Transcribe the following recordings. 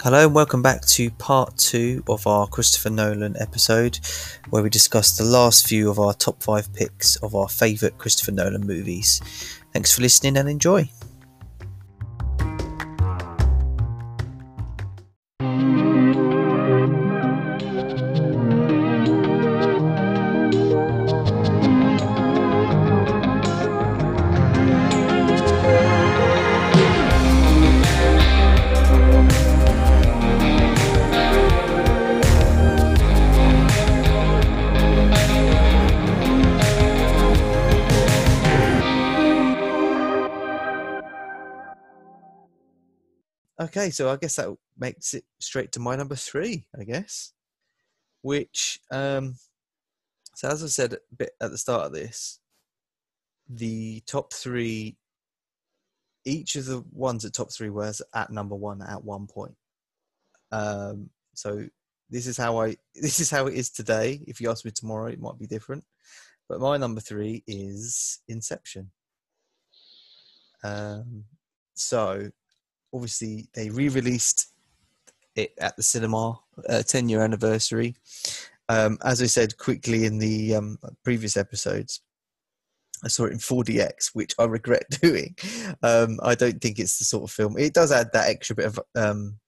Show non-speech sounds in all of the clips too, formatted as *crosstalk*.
Hello and welcome back to part two of our Christopher Nolan episode, where we discuss the last few of our top five picks of our favourite Christopher Nolan movies. Thanks for listening and enjoy. Okay, so I guess that makes it straight to my number three, I guess. Which, um, so as I said a bit at the start of this, the top three, each of the ones at top three was at number one at one point. Um, so this is how I *laughs* this is how it is today. If you ask me tomorrow, it might be different. But my number three is Inception. Um, so obviously they re-released it at the cinema, uh, 10 year anniversary. Um, as I said quickly in the um, previous episodes, I saw it in 4DX, which I regret *laughs* doing. Um, I don't think it's the sort of film. It does add that extra bit of um,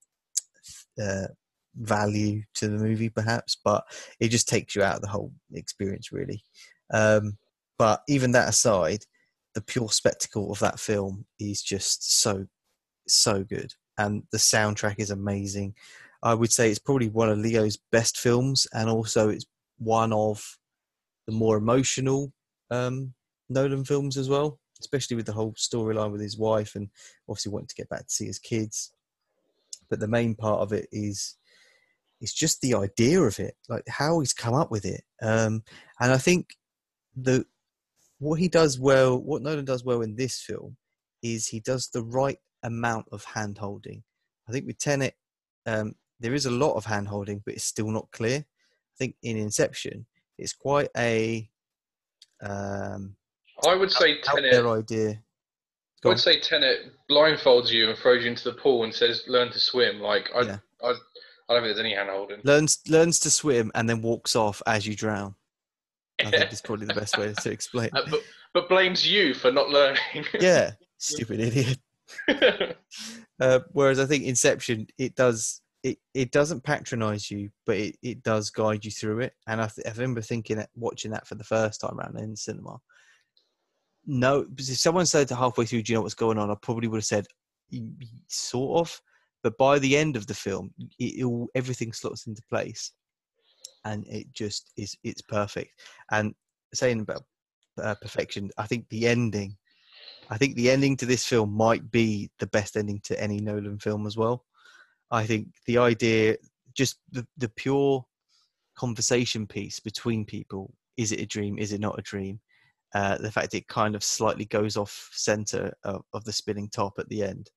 uh, value to the movie, perhaps, but it just takes you out of the whole experience, really. Um, but even that aside, the pure spectacle of that film is just so so good, and the soundtrack is amazing. I would say it's probably one of Leo's best films, and also it's one of the more emotional um, Nolan films as well, especially with the whole storyline with his wife and obviously wanting to get back to see his kids. But the main part of it is it's just the idea of it, like how he's come up with it. Um, and I think the what he does well, what Nolan does well in this film, is he does the right amount of hand holding. I think with Tenet, um, there is a lot of hand holding, but it's still not clear. I think in Inception, it's quite a. Um, I would say Tenet. Their idea. I would say Tenet blindfolds you and throws you into the pool and says, "Learn to swim." Like I, yeah. I, I don't think there's any hand holding. Learns learns to swim and then walks off as you drown. I think *laughs* is probably the best way to explain. Uh, but, but blames you for not learning. yeah, *laughs* stupid idiot. *laughs* uh, whereas I think Inception, it does it, it doesn't patronize you, but it, it does guide you through it. And I, th- I remember thinking, that, watching that for the first time around in cinema. No, if someone said halfway through, "Do you know what's going on?" I probably would have said, "Sort of." But by the end of the film, it, it, everything slots into place, and it just is it's perfect. And saying about uh, perfection, I think the ending I think the ending to this film might be the best ending to any Nolan film as well. I think the idea, just the, the pure conversation piece between people is it a dream? Is it not a dream? Uh, the fact it kind of slightly goes off center of, of, the spinning top at the end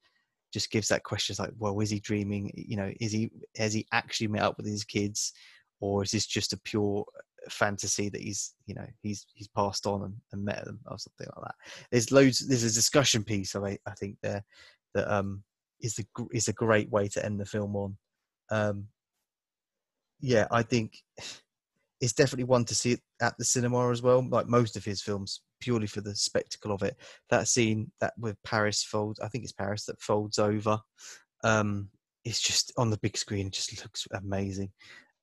just gives that question like, well, is he dreaming? You know, is he has he actually met up with his kids, or is this just a pure fantasy that he's you know he's he's passed on and, and met them or something like that. There's loads. There's a discussion piece I I think there that um is the is a great way to end the film on. Um, yeah, I think it's definitely one to see at the cinema as well. Like most of his films, purely for the spectacle of it. That scene that with Paris folds, I think it's Paris that folds over. Um, it's just on the big screen. It just looks amazing.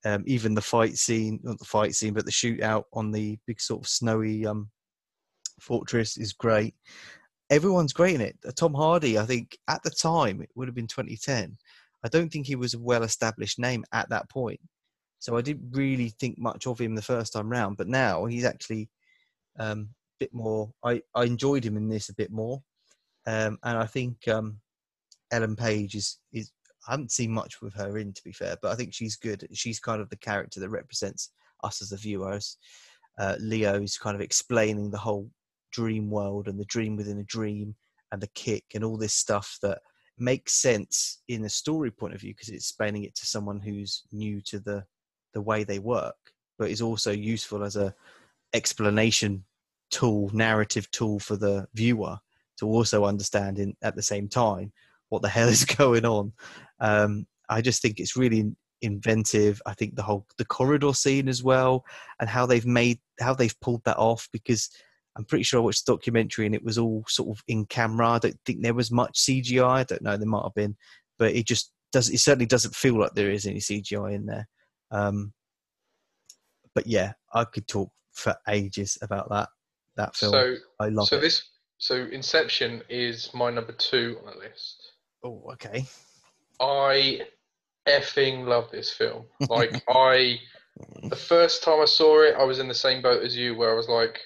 Um, even the fight scene, not the fight scene, but the shootout on the big sort of snowy um, fortress is great. Everyone's great in it. Uh, Tom Hardy, I think at the time, it would have been 2010. I don't think he was a well established name at that point. So I didn't really think much of him the first time round. But now he's actually um, a bit more. I, I enjoyed him in this a bit more. Um, and I think um, Ellen Page is, is I haven't seen much with her in, to be fair, but I think she's good. She's kind of the character that represents us as the viewers. Uh, Leo's kind of explaining the whole dream world and the dream within a dream and the kick and all this stuff that makes sense in a story point of view because it's explaining it to someone who's new to the the way they work, but is also useful as a explanation tool, narrative tool for the viewer to also understand in at the same time what the hell is *laughs* going on. Um, I just think it's really inventive. I think the whole the corridor scene as well, and how they've made how they've pulled that off because I'm pretty sure I watched the documentary and it was all sort of in camera. I don't think there was much CGI. I don't know, there might have been, but it just does. It certainly doesn't feel like there is any CGI in there. Um, but yeah, I could talk for ages about that that film. So I love so it. this so Inception is my number two on the list. oh, okay. I effing love this film. Like *laughs* I, the first time I saw it, I was in the same boat as you, where I was like,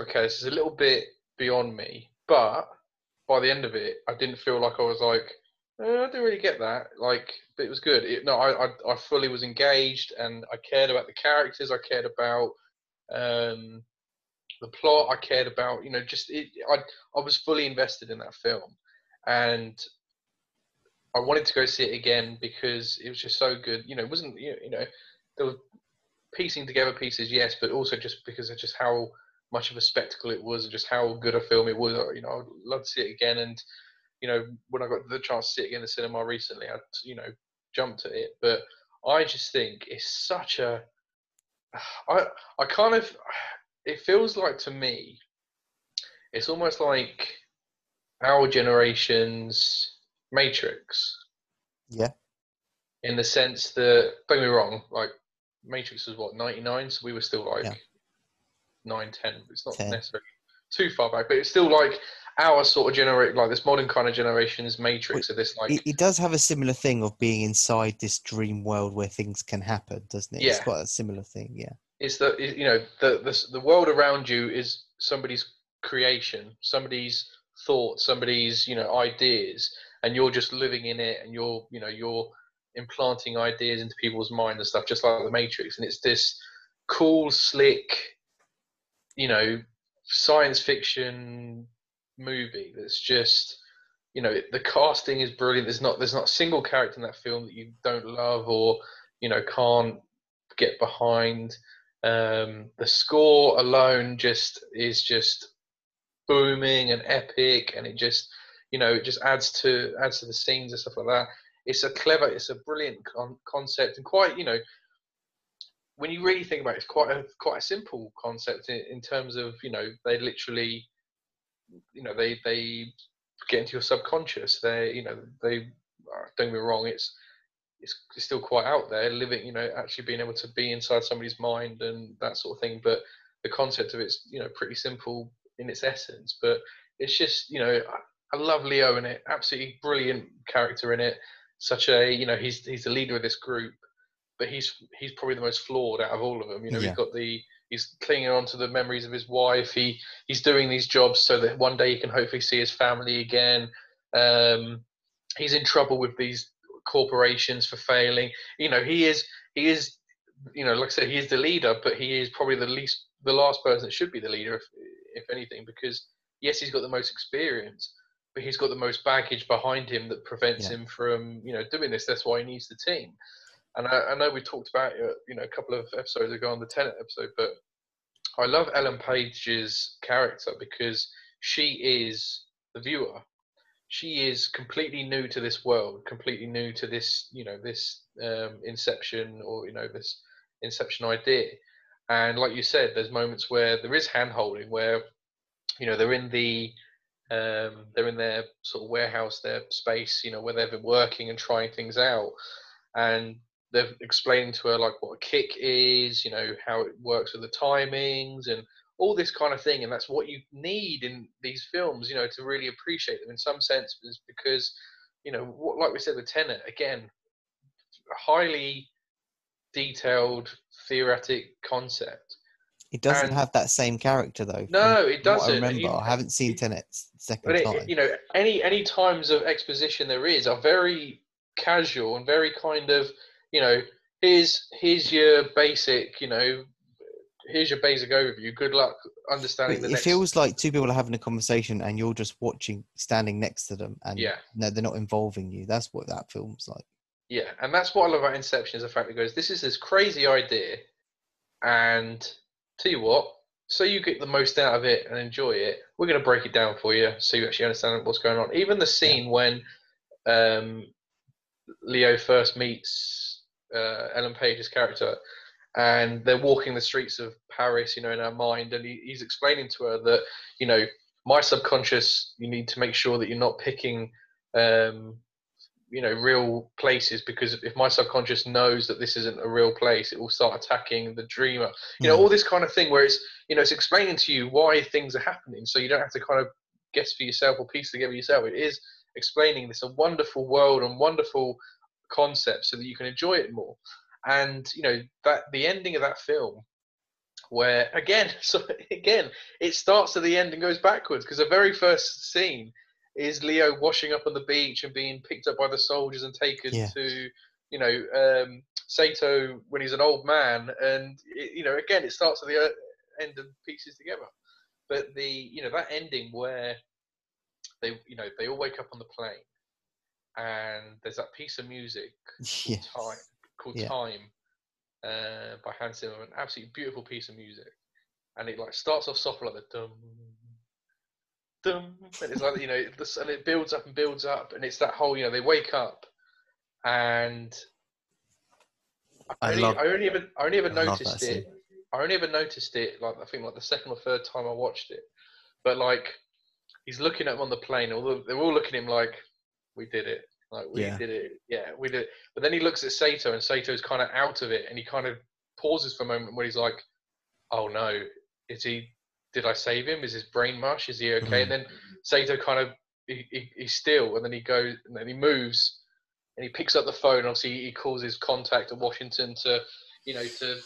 okay, this is a little bit beyond me. But by the end of it, I didn't feel like I was like, eh, I didn't really get that. Like, but it was good. It, no, I, I, I fully was engaged, and I cared about the characters. I cared about um, the plot. I cared about, you know, just it, I, I was fully invested in that film, and I wanted to go see it again because it was just so good. You know, it wasn't you know there were piecing together pieces, yes, but also just because of just how much of a spectacle it was and just how good a film it was. You know, I'd love to see it again. And you know, when I got the chance to see it again in the cinema recently, I you know jumped at it. But I just think it's such a *sighs* I I kind of *sighs* it feels like to me it's almost like our generation's Matrix. Yeah. In the sense that, don't get me wrong, like Matrix was what ninety nine, so we were still like Yeah. nine, ten. It's not 10. necessarily too far back, but it's still like our sort of generation, like this modern kind of generation's Matrix. of this like It, it does have a similar thing of being inside this dream world where things can happen, doesn't it? It's Yeah. quite a similar thing. Yeah. it's the you know the, the the world around you is somebody's creation, somebody's thoughts, somebody's you know ideas, and you're just living in it, and you're you know you're implanting ideas into people's mind and stuff, just like the Matrix. And it's this cool, slick, you know, science fiction movie that's just you know the casting is brilliant. There's not there's not a single character in that film that you don't love or you know can't get behind. Um, the score alone just is just booming and epic, and it just you know it just adds to adds to the scenes and stuff like that. It's a clever, it's a brilliant con- concept, and quite you know when you really think about it, it's quite a quite a simple concept in, in terms of you know they literally you know they they get into your subconscious. They you know they uh, don't get me wrong, it's it's, it's still quite out there living you know actually being able to be inside somebody's mind and that sort of thing but the concept of it's you know pretty simple in its essence but it's just you know I, love leo in it absolutely brilliant character in it such a you know he's he's the leader of this group but he's he's probably the most flawed out of all of them you know Yeah. he's got the he's clinging on to the memories of his wife he he's doing these jobs so that one day he can hopefully see his family again um he's in trouble with these corporations for failing. You know, he is he is you know, like I said, he is the leader, but he is probably the least the last person that should be the leader, if if anything, because yes, he's got the most experience, but he's got the most baggage behind him that prevents Yeah. him from you know doing this. That's why he needs the team. And I, I know we talked about it, you know, a couple of episodes ago on the Tenet episode, but I love Ellen Page's character because she is the viewer she is completely new to this world, completely new to this, you know, this um, inception or you know this inception idea. And like you said, there's moments where there is hand holding, where you know they're in the um, they're in their sort of warehouse, their space, you know, where they've been working and trying things out, and they've explained to her like what a kick is, you know, how it works with the timings and all this kind of thing. And that's what you need in these films you know to really appreciate them in some sense is because you know what, like we said with Tenet again highly detailed theoretic concept It doesn't And- have that same character though. no it doesn't I remember. you- I haven't seen you- Tenet s- second but it, time. you know any any times of exposition there is are very casual and very kind of you know here's here's your basic you know here's your basic overview good luck understanding the it next feels like two people are having a conversation and you're just watching, standing next to them, and yeah no, they're not involving you. That's what that film's like. Yeah, and that's what I love about Inception is the fact that it goes, this is this crazy idea, and tell you what, so you get the most out of it and enjoy it, we're going to break it down for you so you actually understand what's going on. Even the scene when um, Leo first meets uh, Ellen Page's character, and they're walking the streets of Paris, you know, in her mind, and he, he's explaining to her that, you know, my subconscious, you need to make sure that you're not picking, um, you know, real places because if my subconscious knows that this isn't a real place, it will start attacking the dreamer. You know, Mm. all this kind of thing where it's, you know, it's explaining to you why things are happening, so you don't have to kind of guess for yourself or piece together yourself. It is explaining this a wonderful world and wonderful concept so that you can enjoy it more and you know that the ending of that film where again *laughs* so again it starts at the end and goes backwards because the very first scene is leo washing up on the beach and being picked up by the soldiers and taken Yeah. to you know um Saito when he's an old man and it, you know again it starts at the uh, end and pieces together but the you know that ending where they you know they all wake up on the plane and there's that piece of music Yeah. time called Yeah. Time uh, by Hans Zimmer, an absolutely beautiful piece of music, and it like starts off soft like the dum dum, and it's like you know, this, and it builds up and builds up, and it's that whole you know they wake up, and I I only, love- I only ever I only ever I noticed it. I only ever noticed it like I think like the second or third time I watched it, but like he's looking at him on the plane, although they're all looking at him like we did it. Like we Yeah. did it, yeah, we did. It. But then he looks at Saito, and Saito's kind of out of it, and he kind of pauses for a moment where he's like, "Oh no, is he? Did I save him? Is his brain mush? Is he okay?" Mm-hmm. And then Saito kind of he, he, he's still, and then he goes, and then he moves, and he picks up the phone. Obviously, he calls his contact at Washington to, you know, to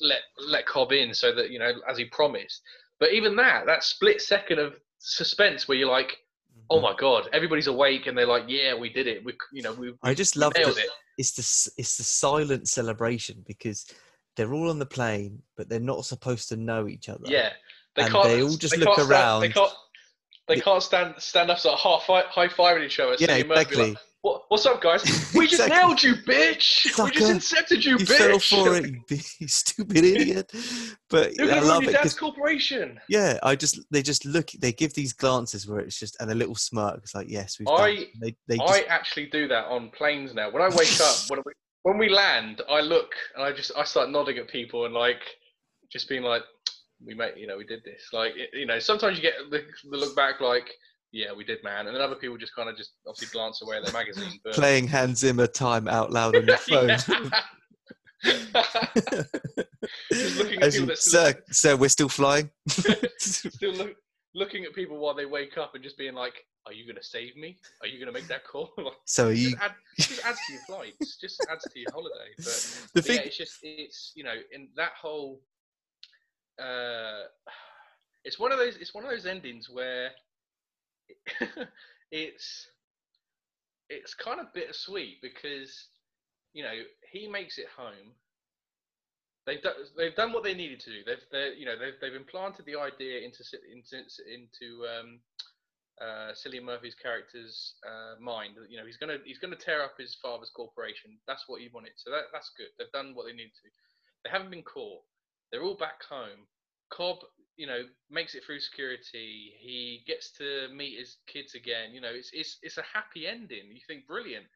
let let Cobb in, so that you know, as he promised. But even that, that split second of suspense where you're like, "Oh mm-hmm. my god, everybody's awake," and they're like, "Yeah, we did it. We, you know, we, I just love it." it's the it's the silent celebration because they're all on the plane, but they're not supposed to know each other. Yeah, they And can't. they all just they look can't stand- they can't. They can't stand stand up sort of half high fiving each other. Yeah, so you must like, exactly. what, what's up, guys? *laughs* We just Exactly. nailed you, bitch. We just incepted you, You bitch. fell for it, *laughs* *laughs* you, stupid idiot. But You're I love it dad's corporation. yeah, I just they just look they give these glances where it's just and a little smirk. It's like yes, we've. I- it. They they just I actually do that on planes now. When I wake up, when we, when we land, I look and I just I start nodding at people and like just being like, we made, you know, we did this. Like, it- you know, sometimes you get the, the look back like, yeah, we did, man, and then other people just kind of just obviously glance away at their magazine. But playing Hans Zimmer time out loud on *laughs* your phone. *laughs* Just looking at As people you, that still- sir, sir, we're still flying. *laughs* Still look, looking at people while they wake up and just being like, "Are you going to save me? Are you going to make that call?" Like, so you just, add, just adds to your flights. Just adds to your holiday. But, the but thing? yeah, it's just it's you know in that whole. Uh, *sighs* it's one of those. It's one of those endings where *laughs* it's it's kind of bittersweet because you know he makes it home. They've done, they've done what they needed to do. They've they you know they've they've implanted the idea into into into um, uh, Cillian Murphy's character's uh, mind. You know he's gonna he's gonna tear up his father's corporation. That's what he wanted. So that that's good. They've done what they needed to. They haven't been caught. They're all back home. Cobb, you know, makes it through security. He gets to meet his kids again. You know, it's it's it's a happy ending. You think brilliant.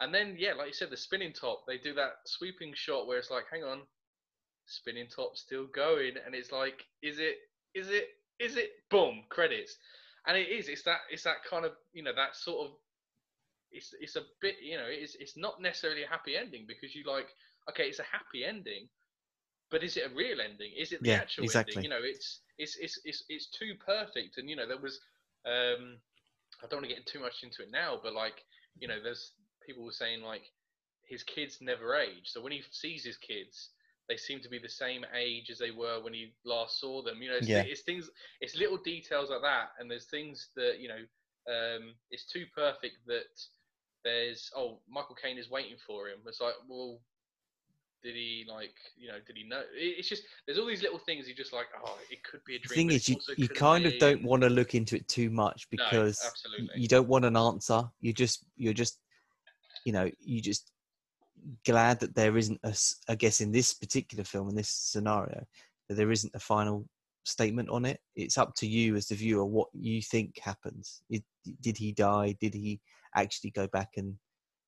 And then yeah, like you said, the spinning top. They do that sweeping shot where it's like, hang on, spinning top still going, and it's like, is it? Is it? Is it? Boom, credits. And it is. It's that. It's that kind of you know that sort of. It's it's a bit you know it's it's not necessarily a happy ending because you like okay it's a happy ending, but is it a real ending? Is it the Yeah, actual exactly. ending? You know, it's it's it's it's it's too perfect, and you know there was. um I don't want to get too much into it now, but like you know, there's people were saying like his kids never age. So when he sees his kids, they seem to be the same age as they were when he last saw them. You know, it's, Yeah. it's things, it's little details like that, and there's things that you know, um, it's too perfect that there's oh Michael Caine is waiting for him. It's like well. Did he like you know? Did he know? It's just there's all these little things. You just like oh, it could be a dream. The thing is, you, you kind of don't want to look into it too much because absolutely. you don't want an answer. You just you're just you know you just glad that there isn't a I guess in this particular film in this scenario that there isn't a final statement on it. It's up to you as the viewer what you think happens. It, did he die? Did he actually go back and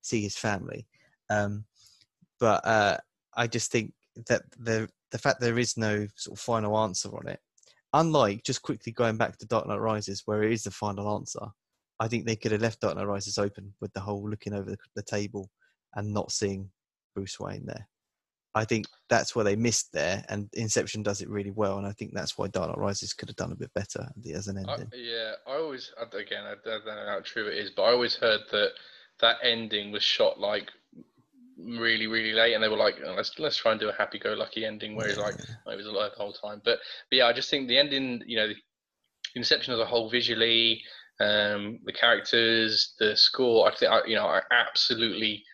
see his family. Um, but uh, I just think that the the fact there is no sort of final answer on it, unlike just quickly going back to Dark Knight Rises, where it is the final answer. I think they could have left Dark Knight Rises open with the whole looking over the, the table and not seeing Bruce Wayne there. I think that's where they missed there, and Inception does it really well, and I think that's why Dark Knight Rises could have done a bit better as an I, ending. yeah, I always again I don't know how true it is, but I always heard that that ending was shot like really really late, and they were like, oh, let's let's try and do a happy-go-lucky ending where he's like, oh, he was alive the whole time. But, but yeah, I just think the ending, you know, the Inception as a whole visually, um, the characters, the score, I think I, you know I absolutely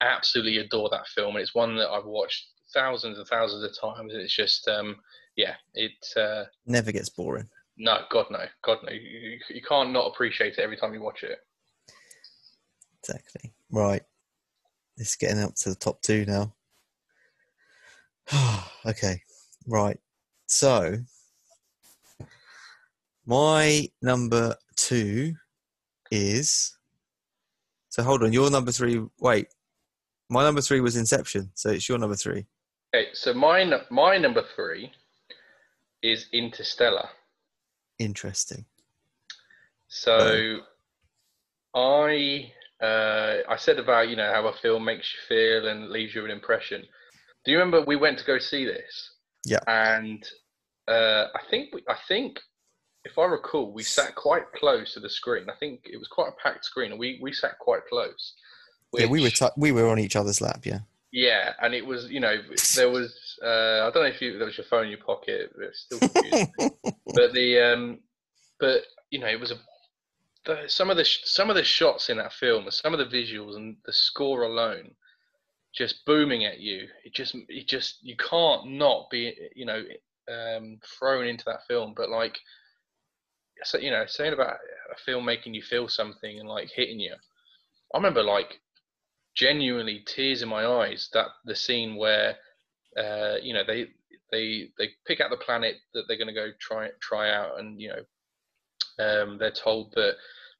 absolutely adore that film, and it's one that I've watched thousands and thousands of times. It's just, um, yeah, it uh, Never gets boring. no, God no, God no, you, you can't not appreciate it every time you watch it. Exactly. Right. It's getting up to the top two now. *sighs* okay. Right. So, my number two is. So hold on. Your number three. Wait. My number three was Inception. So it's your number three. Okay, so my my number three is Interstellar. Interesting. So I uh, I said about you know how a film makes you feel and leaves you an impression. Do you remember we went to go see this? Yeah. And uh, I think we, I think if I recall, we sat quite close to the screen. I think it was quite a packed screen, and we we sat quite close. Yeah, we were which- t- we were on each other's lap. Yeah. yeah, and it was you know there was uh, I don't know if you there was your phone in your pocket, but it's still confusing. *laughs* but the um, but you know it was a the, some of the some of the shots in that film, some of the visuals and the score alone, just booming at you. It just it just you can't not be you know um, thrown into that film. But like so you know saying about a film making you feel something and like hitting you, I remember like genuinely tears in my eyes that the scene where uh, you know they they they pick out the planet that they're going to go try try out and you know um, they're told that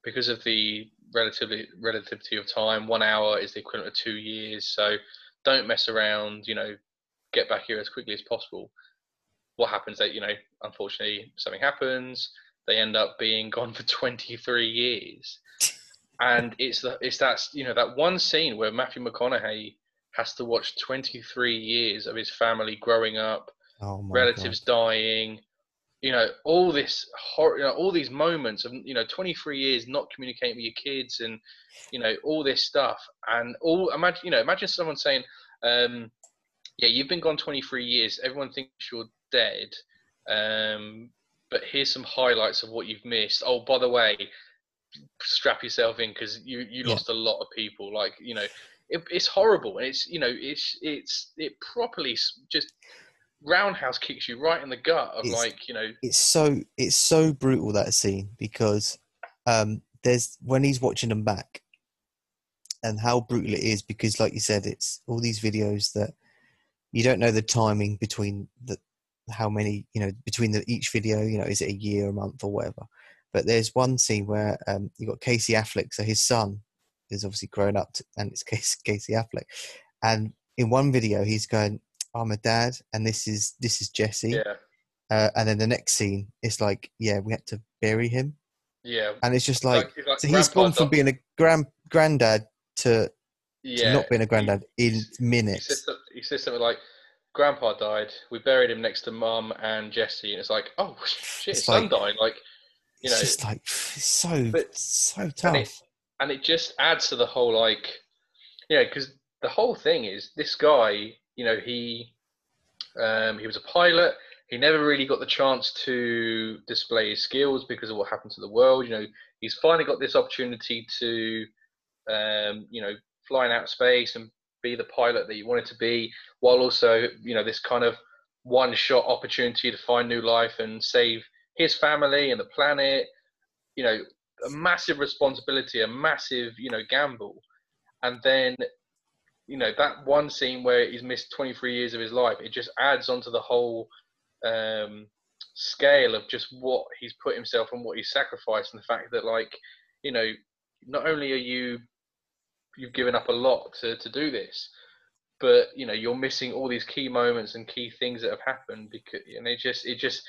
because of the relativity relativity of time one hour is the equivalent of two years. So don't mess around you know get back here as quickly as possible. What happens that you know unfortunately something happens they end up being gone for *laughs* 23 years. *laughs* And it's the it's that you know that one scene where Matthew McConaughey has to watch 23 years of his family growing up, Oh relatives dying, you know, all this hor- you know, all these moments of you know 23 years not communicating with your kids and you know all this stuff and all imagine you know imagine someone saying um yeah you've been gone 23 years everyone thinks you're dead um but here's some highlights of what you've missed oh by the way strap yourself in because you you Yeah. lost a lot of people like you know it, it's horrible and it's you know it's it's it properly just roundhouse kicks you right in the gut of It's- like you know it's so it's so brutal that scene because um there's when he's watching them back and how brutal it is because like you said it's all these videos that you don't know the timing between the how many you know between the each video you know is it a year a month or whatever. But there's one scene where um you got casey affleck so his son is obviously grown up to, and it's casey, casey affleck and in one video he's going i'm a dad and this is this is jesse. Yeah. Uh, and then the next scene, it's like, yeah, we had to bury him, yeah. And it's just like, it's like so he's gone from being a grand granddad to, to not being a granddad in he says, minutes. he says something like grandpa died. We buried him next to mum and jesse. And it's like oh *laughs* shit It's his son like- died. Like you It's know just like *sighs* it's so But- so and tough. it, and it just adds to the whole like yeah because the whole thing is this guy you know he um, he was a pilot. He never really got the chance to display his skills because of what happened to the world. You know he's finally got this opportunity to um, you know fly in outer space and be the pilot that he wanted to be while also you know this kind of one shot opportunity to find new life and save his family and the planet. You know a massive responsibility, a massive, you know, gamble. And then, you know, that one scene where he's missed 23 years of his life, it just adds onto the whole um, scale of just what he's put himself and what he's sacrificed, and the fact that, like, you know, not only are you you've given up a lot to to do this, but you know you're missing all these key moments and key things that have happened because and it just it just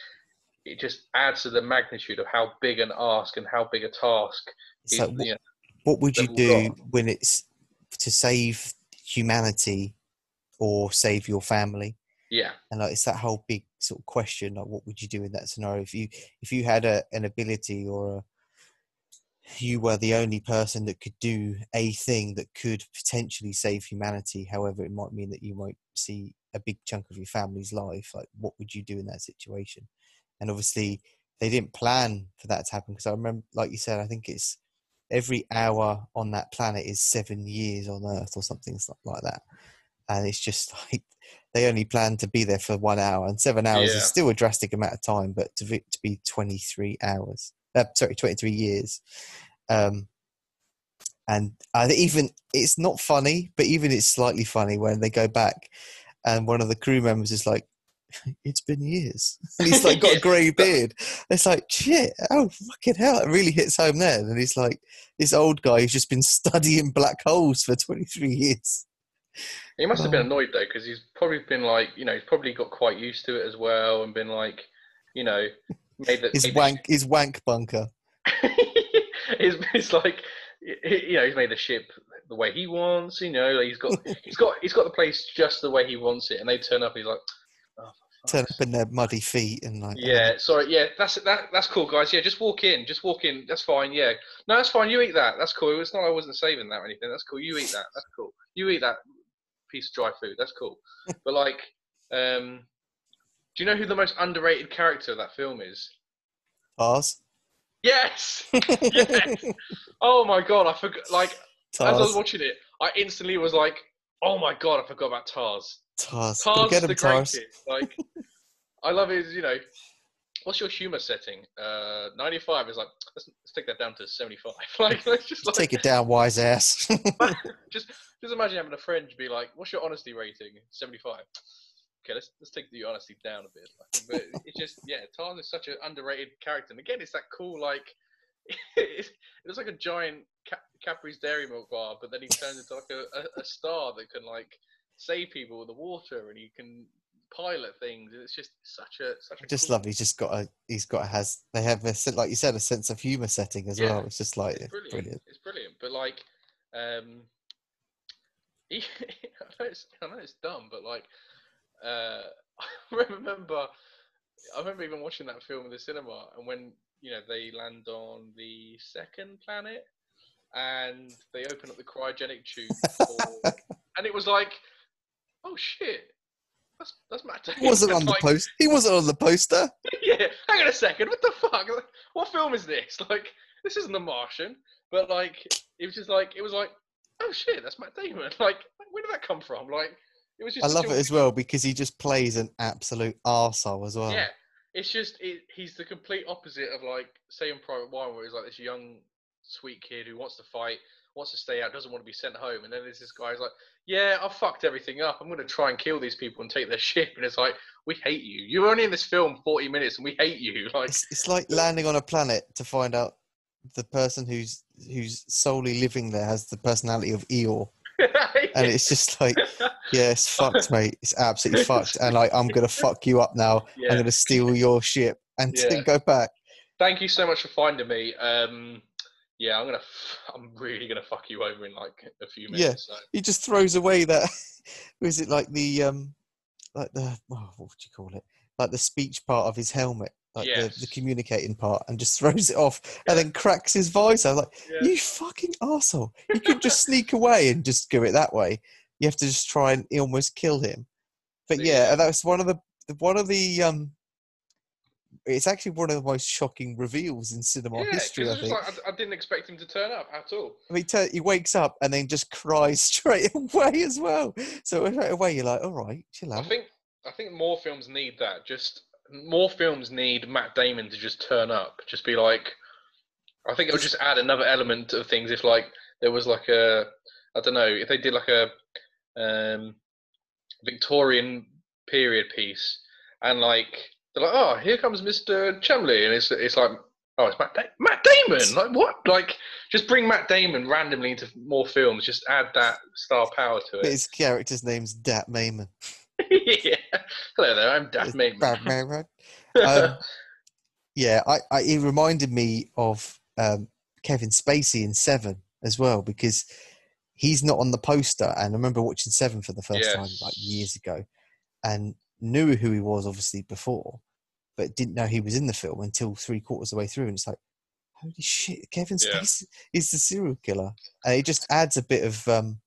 it just adds to the magnitude of how big an ask and how big a task. So is, what, you know, what would you do got. when it's to save humanity or save your family? yeah, And like it's that whole big sort of question, like what would you do in that scenario if you if you had a, an ability or a you were the only person that could do a thing that could potentially save humanity. However, it might mean that you might see a big chunk of your family's life. Like, what would you do in that situation? And obviously, they didn't plan for that to happen because I remember, like you said, I think it's every hour on that planet is seven years on Earth or something like that. And it's just *laughs* like they only plan to be there for one hour, and seven hours Yeah. is still a drastic amount of time. But to, be- to be 23 hours, uh, sorry, 23 years. Um, and I think even it's not funny, but even it's slightly funny when they go back and one of the crew members is like, "It's been years," *laughs* and he's like got Yeah. a *laughs* grey beard. It's like shit. Oh fucking hell! It really hits home there. And he's like, this old guy who's just been *laughs* studying black holes for 23 years. he must have been Oh. annoyed though because he's probably been like you know he's probably got quite used to it as well and been like you know made the His the wank, his wank bunker. it's, it's like you know he's made the ship the way he wants. You know, like he's got he's got he's got the place just the way he wants it, and they turn up. He's like, oh, Turn up in their muddy feet and like, yeah, sorry. Yeah, that's that. That's cool, guys. Yeah, just walk in. Just walk in. That's fine. Yeah, no, that's fine. You eat that. That's cool. It's not. I wasn't saving that or anything. That's cool. You eat that. That's cool. You eat that piece of dry food. That's cool. *laughs* but like, um, do you know who the most underrated character of that film is? Tars. Yes. *laughs* yes. Oh my god, I forgot. Like as I was watching it, I instantly was like, "Oh my god, I forgot about Tars." Tars. Tars get him, the Tars. greatest. Like, I love his. You know, what's your humor setting? Uh, ninety-five is like let's, let's take that down to seventy-five. *laughs* Like, let's just like Take it down, wise ass. *laughs* *laughs* just just imagine having a friend be like, "What's your honesty rating?" Seventy-five. Okay, let's let's take the honesty down a bit. Like, but it's just yeah, Tars is such an underrated character, and again, it's that cool like. It looks like a giant Cap- Cadbury's Dairy Milk bar, but then he turns into like a, a, a star that can like save people with the water, and he can pilot things. and It's just such a such a just cool, love. He's just got a. He's got a has. They have a like you said a sense of humor setting as Yeah, well. It's just like It's brilliant. brilliant. It's brilliant. But like, um, he, *laughs* I know it's I know it's dumb, but like, uh, *laughs* I remember, I remember even watching that film in the cinema, and when you know they land on the second planet, and they open up the cryogenic tube, *laughs* for, and it was like, oh shit. That's, that's Matt Damon. He wasn't on the post. He wasn't on the poster. *laughs* yeah, hang on a second. What the fuck? What film is this? *laughs* Like, this isn't The Martian. But like, it was just like, it was like, oh shit, that's Matt Damon. *laughs* Like, where did that come from? Like, it was just. I love it as well because he just plays an absolute arsehole as well. Yeah, it's just it, he's the complete opposite of like Saving Private Ryan, where he's like this young, sweet kid who wants to fight, wants to stay out, doesn't want to be sent home, and then there's this guy who's like, "Yeah, I fucked everything up. I'm going to try and kill these people and take their *laughs* ship." And it's like, "We hate you. You're only in this film 40 minutes, and we hate you." *laughs* Like, It's, it's like landing on a planet to find out the person who's who's solely living there has the personality of Eeyore, *laughs* and it's just like, yeah, it's fucked, mate. It's absolutely fucked, and like, I'm gonna fuck you up now. Yeah. I'm gonna steal your ship and Yeah. go back. Thank you so much for finding me. Um, yeah, I'm gonna, f- *laughs* I'm really gonna fuck you over in like a few Yeah. minutes. So. He just throws away that. *laughs* Was it like the um, like the oh, what would you call it? Like the speech part of his helmet, like the, the communicating part, and just *laughs* throws it off, Yeah. and then cracks his visor. Like Yeah. you fucking asshole! You could just sneak away and just do it that way. You have to just try and almost kill him. But yeah, yeah. that was one of the the- one of the um. It's actually one of the most shocking reveals in cinema Yeah, history. I think. like, I, I didn't expect him to turn up at all. I mean, tur- he wakes up and then just cries *laughs* straight away as well. So straight away, you're like, all right, chill out. I think, I think more films need that. Just more films need Matt Damon to just turn up. Just be like, I think it would just add another element of things. If like there was like a, I don't know, if they did like a um, Victorian period piece, and like they're like, oh, here comes Mister Chumley, and it's it's like, oh, it's Matt, da- Matt Damon. Like what? Like Just bring Matt Damon randomly into more films. Just add that star power to But it. his character's name's Dat Mayman. *laughs* yeah. Hello there, I'm Daft It's Mayman. Dat Mayman. Um, yeah, I, I, it reminded me of um, Kevin Spacey in Seven as well because he's not on the poster. And I remember watching Seven for the first time like years ago, and knew who he was obviously before, but didn't know he was in the film until three quarters of the way through. And it's like, holy shit, Kevin Yeah. Spacey is the serial killer, and it just adds a bit of. Um,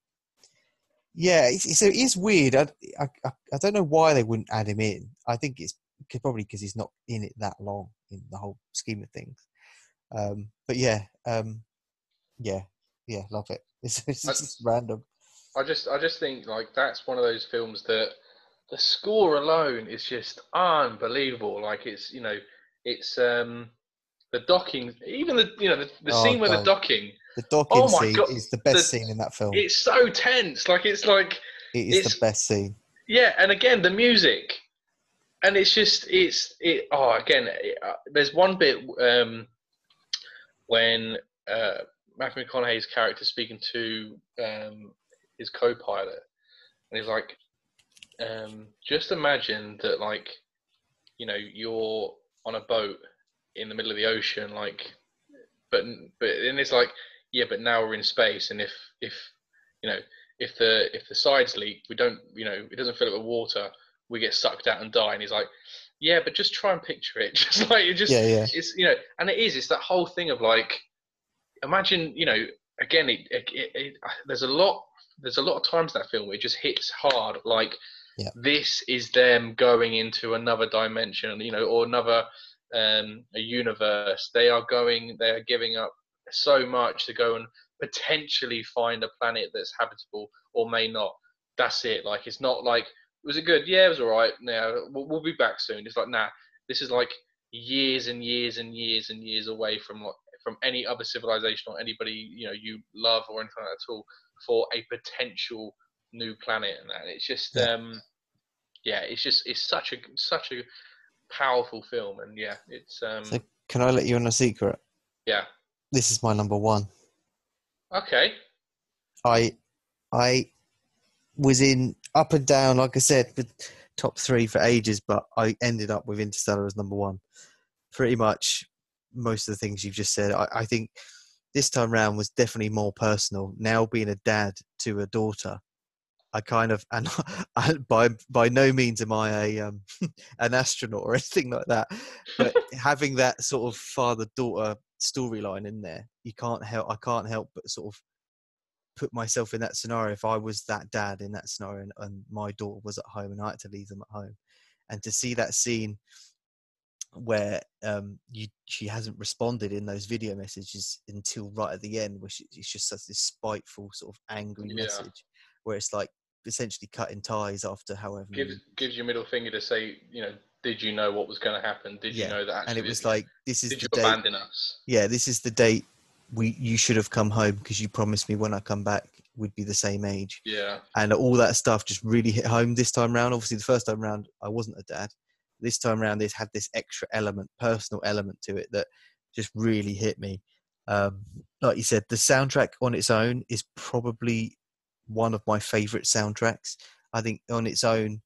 yeah, it's, it's, weird. I, I, I I don't know why they wouldn't add him in. I think it's probably because he's not in it that long in the whole scheme of things. Um, but yeah, um, yeah, yeah, love it. *laughs* It's, it's I- just random. I just I just think like that's one of those films that the score alone is just unbelievable. Like it's you know it's um the docking even the you know the, the Oh, scene where the docking The docking Oh scene God, is the best the- scene in that film. it's so tense. Like it's like it is it's- the best scene. yeah, and again the music, and it's just it's it. Oh, again, it, uh, there's one bit um when uh, Matthew McConaughey's character speaking to um, his co-pilot, and he's like, um, just imagine that like, you know, you're on a boat in the middle of the ocean, like, but but then it's like, yeah, but now we're in space, and if if you know if the if the sides leak, we don't, you know, it doesn't fill up with water, we get sucked out and die. And he's like, yeah, but just try and picture it, *laughs* just like you just, Yeah, yeah. it's you know, and it is, it's that whole thing of like, imagine, you know, again, it, it, it, it there's a lot, there's a lot of times that film where it just hits hard, like Yeah. this is them going into another dimension, you know, or another um, a universe. They are going, they are giving up so much to go and potentially find a planet that's habitable or may not. That's it. Like it's not like was it good? Yeah, it was all right. No, we'll, we'll be back soon. It's like nah. This is like years and years and years and years away from like from any other civilization or anybody you know you love or anything like that at all for a potential new planet and that. It's just Yeah. um yeah, it's just it's such a such a powerful film and yeah, it's um So- Can I let you in a secret? yeah. This is my number one. Okay. I I was in up and down, like I said, with top three for ages, but I ended up with Interstellar as number one. Pretty much most of the things you've just said. I, I think this time round was definitely more personal. Now being a dad to a daughter, I kind of and *laughs* I, by by no means am I a um, *laughs* an astronaut or *laughs* anything like that, but having that sort of father daughter storyline in there, you can't help. I can't help but sort of put myself in that scenario. If I was that dad in that scenario and, and my daughter was at home and I had to leave them at home, and to see that scene where um you she hasn't responded in those video messages until right at the end she, it's just such this spiteful sort of angry Yeah. message where it's like essentially cutting ties after however gives gives you middle finger to say, you know, did you know what was going to happen? Did Yeah, you know that? Actually and it was like this is did the you date abandon us? yeah this is the date we you should have come home because you promised me when i come back we'd be the same age Yeah, and all that stuff just really hit home this time round obviously the first time round i wasn't a dad this time round this had this extra element personal element to it that just really hit me um, like you said the soundtrack on its own is probably one of my favorite soundtracks i think on its own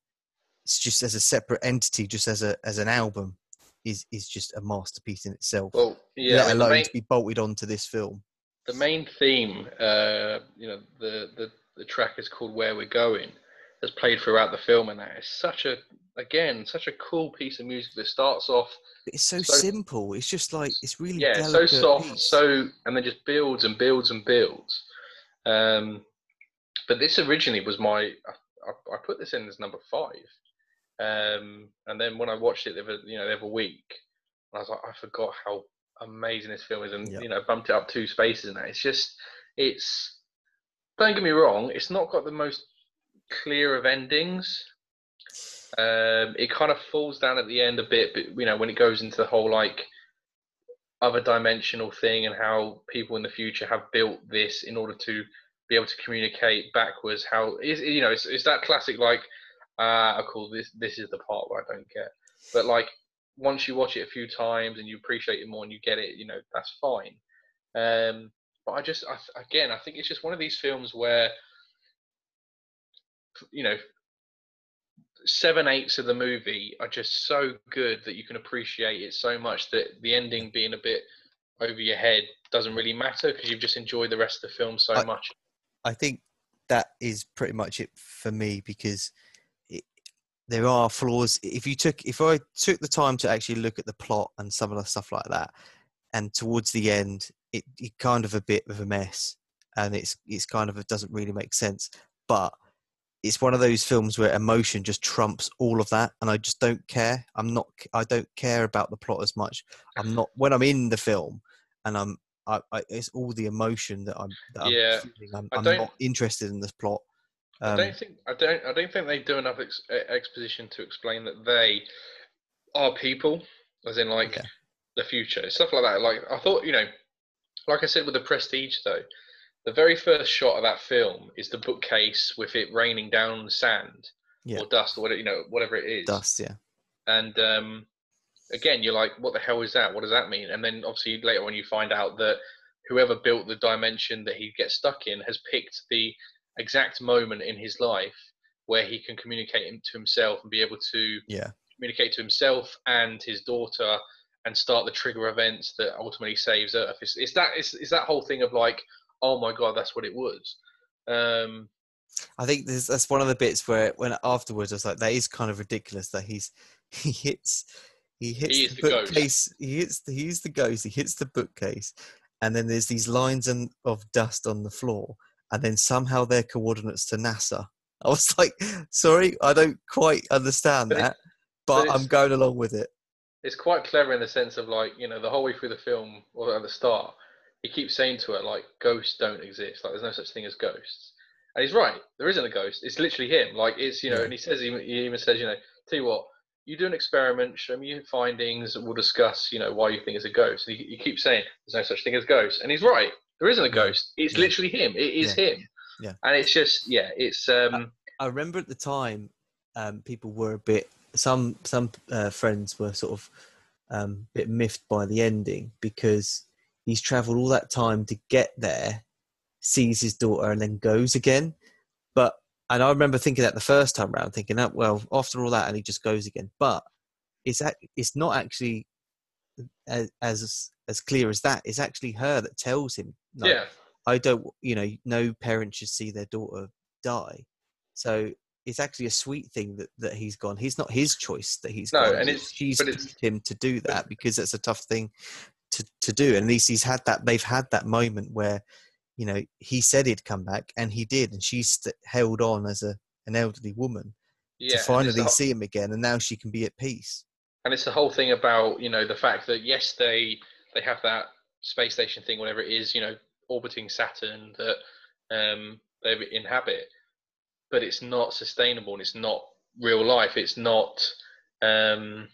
it's just as a separate entity just as a as an album is is just a masterpiece in itself well, yeah. let I mean, the, alone main, to be bolted onto this film the main theme, uh, you know, the, the the track is called "Where We're Going." Has played throughout the film, and that is such a again such a cool piece of music that starts off But it's so, So- simple. It's just like it's really yeah so soft piece. so and then just builds and builds and builds um but this originally was my i, I- put this in as number five. Um and then when i watched it the other you know the other week i was like i forgot how amazing this film is and Yep. you know bumped it up two spaces and that. It's just it's don't get me wrong it's not got the most clear of endings. Um, it kind of falls down at the end a bit, but you know when it goes into the whole like other dimensional thing and how people in the future have built this in order to be able to communicate backwards. How is you know it's, it's that classic like ah cool this this is the part where I don't get, but like once you watch it a few times and you appreciate it more and you get it, you know that's fine. Um, but I just, I, again, I think it's just one of these films where, you know, seven eighths of the movie are just so good that you can appreciate it so much that the ending being a bit over your head doesn't really matter because you've just enjoyed the rest of the film so I, much. I think that is pretty much it for me because it, there are flaws. If you took, if I took the time to actually look at the plot and some of the stuff like that, and towards the end, it, it kind of a bit of a mess, and it's it's kind of it doesn't really make sense. But it's one of those films where emotion just trumps all of that and i just don't care i'm not i don't care about the plot as much i'm *laughs* not when i'm in the film and i'm I, I it's all the emotion that i'm that yeah I'm. I'm, I'm not interested in this plot um, i don't think i don't i don't think they do enough ex- exposition to explain that they are people as in like the future stuff like that like i thought you know like i said with the prestige though the very first shot of that film is the bookcase with it raining down sand yeah. or dust or whatever you know whatever it is. Dust, yeah. And um, again, you're like, what the hell is that? What does that mean? And then obviously later on, you find out that whoever built the dimension that he gets stuck in has picked the exact moment in his life where he can communicate to himself and be able to yeah. communicate to himself and his daughter and start the trigger events that ultimately saves Earth. It's, it's that it's, it's that whole thing of like oh my god, that's what it was. Um, I think this, that's one of the bits where when afterwards I was like, that is kind of ridiculous that he's *laughs* he hits he hits he the, the bookcase. He hits the, he's the ghost. He hits the bookcase, and then there's these lines and, of dust on the floor, and then somehow they're coordinates to NASA. *laughs* I was like, sorry, I don't quite understand but that, but, but I'm going along with it. It's quite clever in the sense of like you know the whole way through the film or at the start he keeps saying to her like ghosts don't exist like there's no such thing as ghosts and he's right there isn't a ghost it's literally him like it's you know and he says he even says you know tell you what you do an experiment show me your findings we'll discuss you know why you think it's a ghost. And he, he keeps saying there's no such thing as ghosts. And he's right. There isn't a ghost. It's yeah. literally him. It is yeah. him. Yeah. And it's just yeah it's um I, I remember at the time um people were a bit some some uh, friends were sort of um, a bit miffed by the ending because he's traveled all that time to get there, sees his daughter, and then goes again. And I remember thinking that the first time round, thinking that well, after all that, and he just goes again. But it's it's not actually as as, as clear as that. It's actually her that tells him. Like, yeah. I don't. You know, no parent should see their daughter die. So it's actually a sweet thing that, that he's gone. He's not his choice that he's no, gone. No, and it's she's but it's, him to do that because that's a tough thing to, to do. And at least he's had that. They've had that moment where, you know, he said he'd come back, and he did, and she's st- held on as a an elderly woman yeah, to finally whole, see him again, and now she can be at peace. And it's the whole thing about you know the fact that yes, they they have that space station thing, whatever it is, you know, orbiting Saturn that um, they inhabit, but it's not sustainable and it's not real life. It's not, um,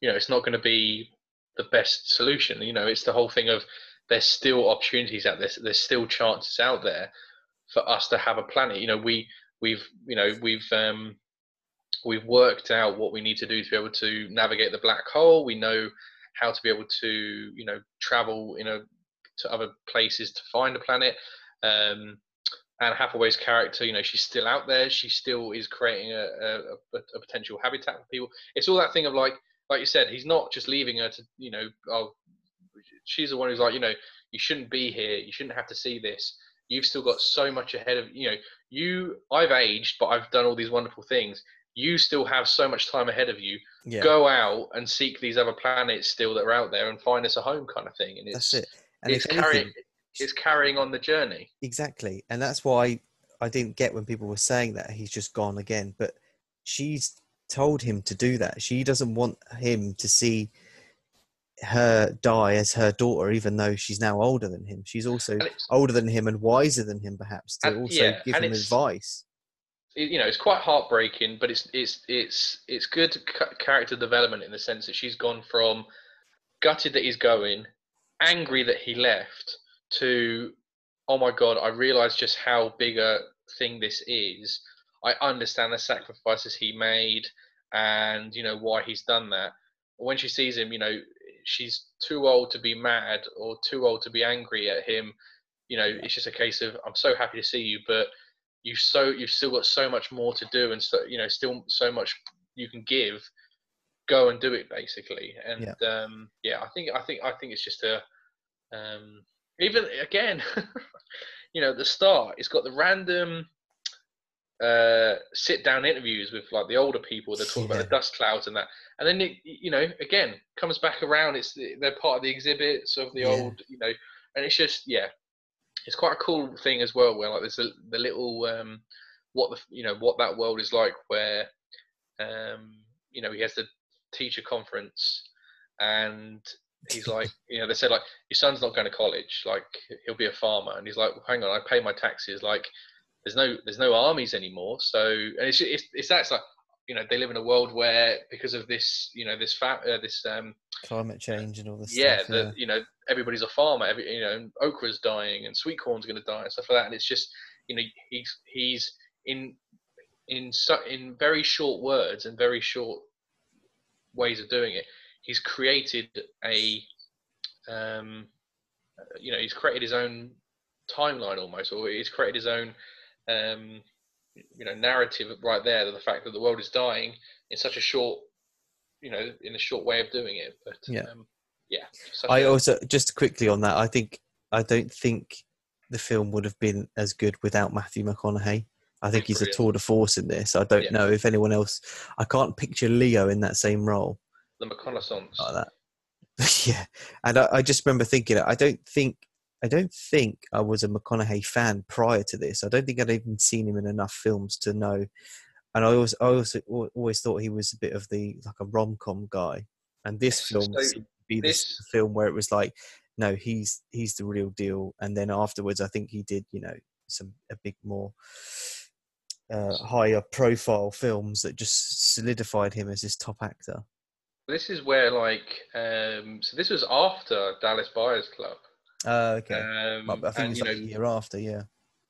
you know, it's not going to be the best solution. You know, it's the whole thing of there's still opportunities out there. There's still chances out there for us to have a planet. You know, we we've you know we've um, we've worked out what we need to do to be able to navigate the black hole. We know how to be able to you know travel you know to other places to find a planet. Um, Anne Hathaway's character, you know, she's still out there. She still is creating a, a, a potential habitat for people. It's all that thing of like like you said, he's not just leaving her to, you know, oh, she's the one who's like, you know, you shouldn't be here. You shouldn't have to see this. You've still got so much ahead of you know. You, I've aged, but I've done all these wonderful things. You still have so much time ahead of you. Yeah. Go out and seek these other planets still that are out there and find us a home, kind of thing. And it's, that's it. And it's carrying, it's carrying on the journey. Exactly, and that's why I didn't get when people were saying that he's just gone again. But she's told him to do that. She doesn't want him to see her die as her daughter, even though she's now older than him. She's also older than him and wiser than him, perhaps, to and, also yeah, give him advice. You know, it's quite heartbreaking, but it's it's it's it's good character development in the sense that she's gone from gutted that he's going, angry that he left, to oh my god, I realise just how big a thing this is I understand the sacrifices he made and you know why he's done that. When she sees him, you know, she's too old to be mad or too old to be angry at him you know, it's just a case of I'm so happy to see you, but you so you've still got so much more to do, and so you know, still so much you can give. Go and do it, basically. And yeah, um, yeah I think I think I think it's just a um, even again, *laughs* you know, the start. It's got the random uh, sit down interviews with like the older people. They're talking yeah. about the dust clouds and that, and then it, you know, again comes back around. It's they're part of the exhibits of the yeah. old, you know, and it's just yeah, it's quite a cool thing as well. Where like there's a, the little um, what the you know what that world is like, where um, you know he has the teacher conference and he's like, *laughs* you know, they said like, your son's not going to college, like he'll be a farmer, and he's like, well, hang on, I pay my taxes, like there's no there's no armies anymore, so and it's it's, it's that's like, you know, they live in a world where because of this, you know, this fat uh, this um climate change and all this. Yeah, stuff, the, yeah. you know, everybody's a farmer. Every you know, okra's dying and sweet corn's going to die and stuff like that, and it's just, you know, he's he's in in in very short words and very short ways of doing it he's created a um, you know he's created his own timeline almost or he's created his own um, you know narrative right there the fact that the world is dying in such a short you know in a short way of doing it but yeah um, yeah i a, also just quickly on that i think i don't think the film would have been as good without matthew mcconaughey I think he's, he's a tour de force in this. I don't yeah. know if anyone else. I can't picture Leo in that same role the reconnaissance. Like that. *laughs* yeah, and I, I, just remember thinking, I don't think, I don't think I was a McConaughey fan prior to this. I don't think I'd even seen him in enough films to know. And I always, I also always thought he was a bit of the like a rom com guy. And this film so seemed to be this, this film where it was like, no, he's he's the real deal. And then afterwards, I think he did, you know, some a big more uh, higher profile films that just solidified him as his top actor. This is where like um, so this was after Dallas Buyers Club. Uh, okay. Um, I think and, it's like know, a year after, yeah.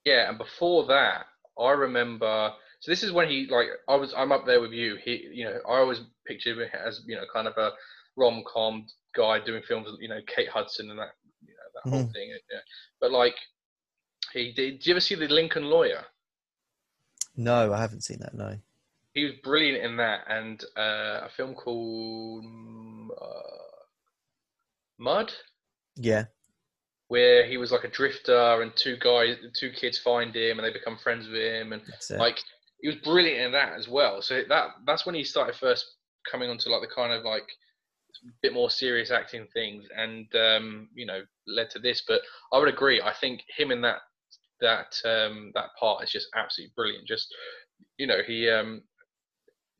Yeah, and before that, I remember. So this is when he like I was I'm up there with you. He you know I always pictured him as you know kind of a rom com guy doing films. You know Kate Hudson and that you know that mm-hmm. whole thing. Yeah. But like he did. Did you ever see the Lincoln Lawyer? No, I haven't seen that. No he was brilliant in that, and uh, a film called uh, Mud. Yeah. Where he was like a drifter, and two guys, two kids find him, and they become friends with him, and like he was brilliant in that as well. So that that's when he started first coming onto like the kind of like bit more serious acting things, and um, you know led to this. But I would agree. I think him in that that um, that part is just absolutely brilliant. Just you know he um,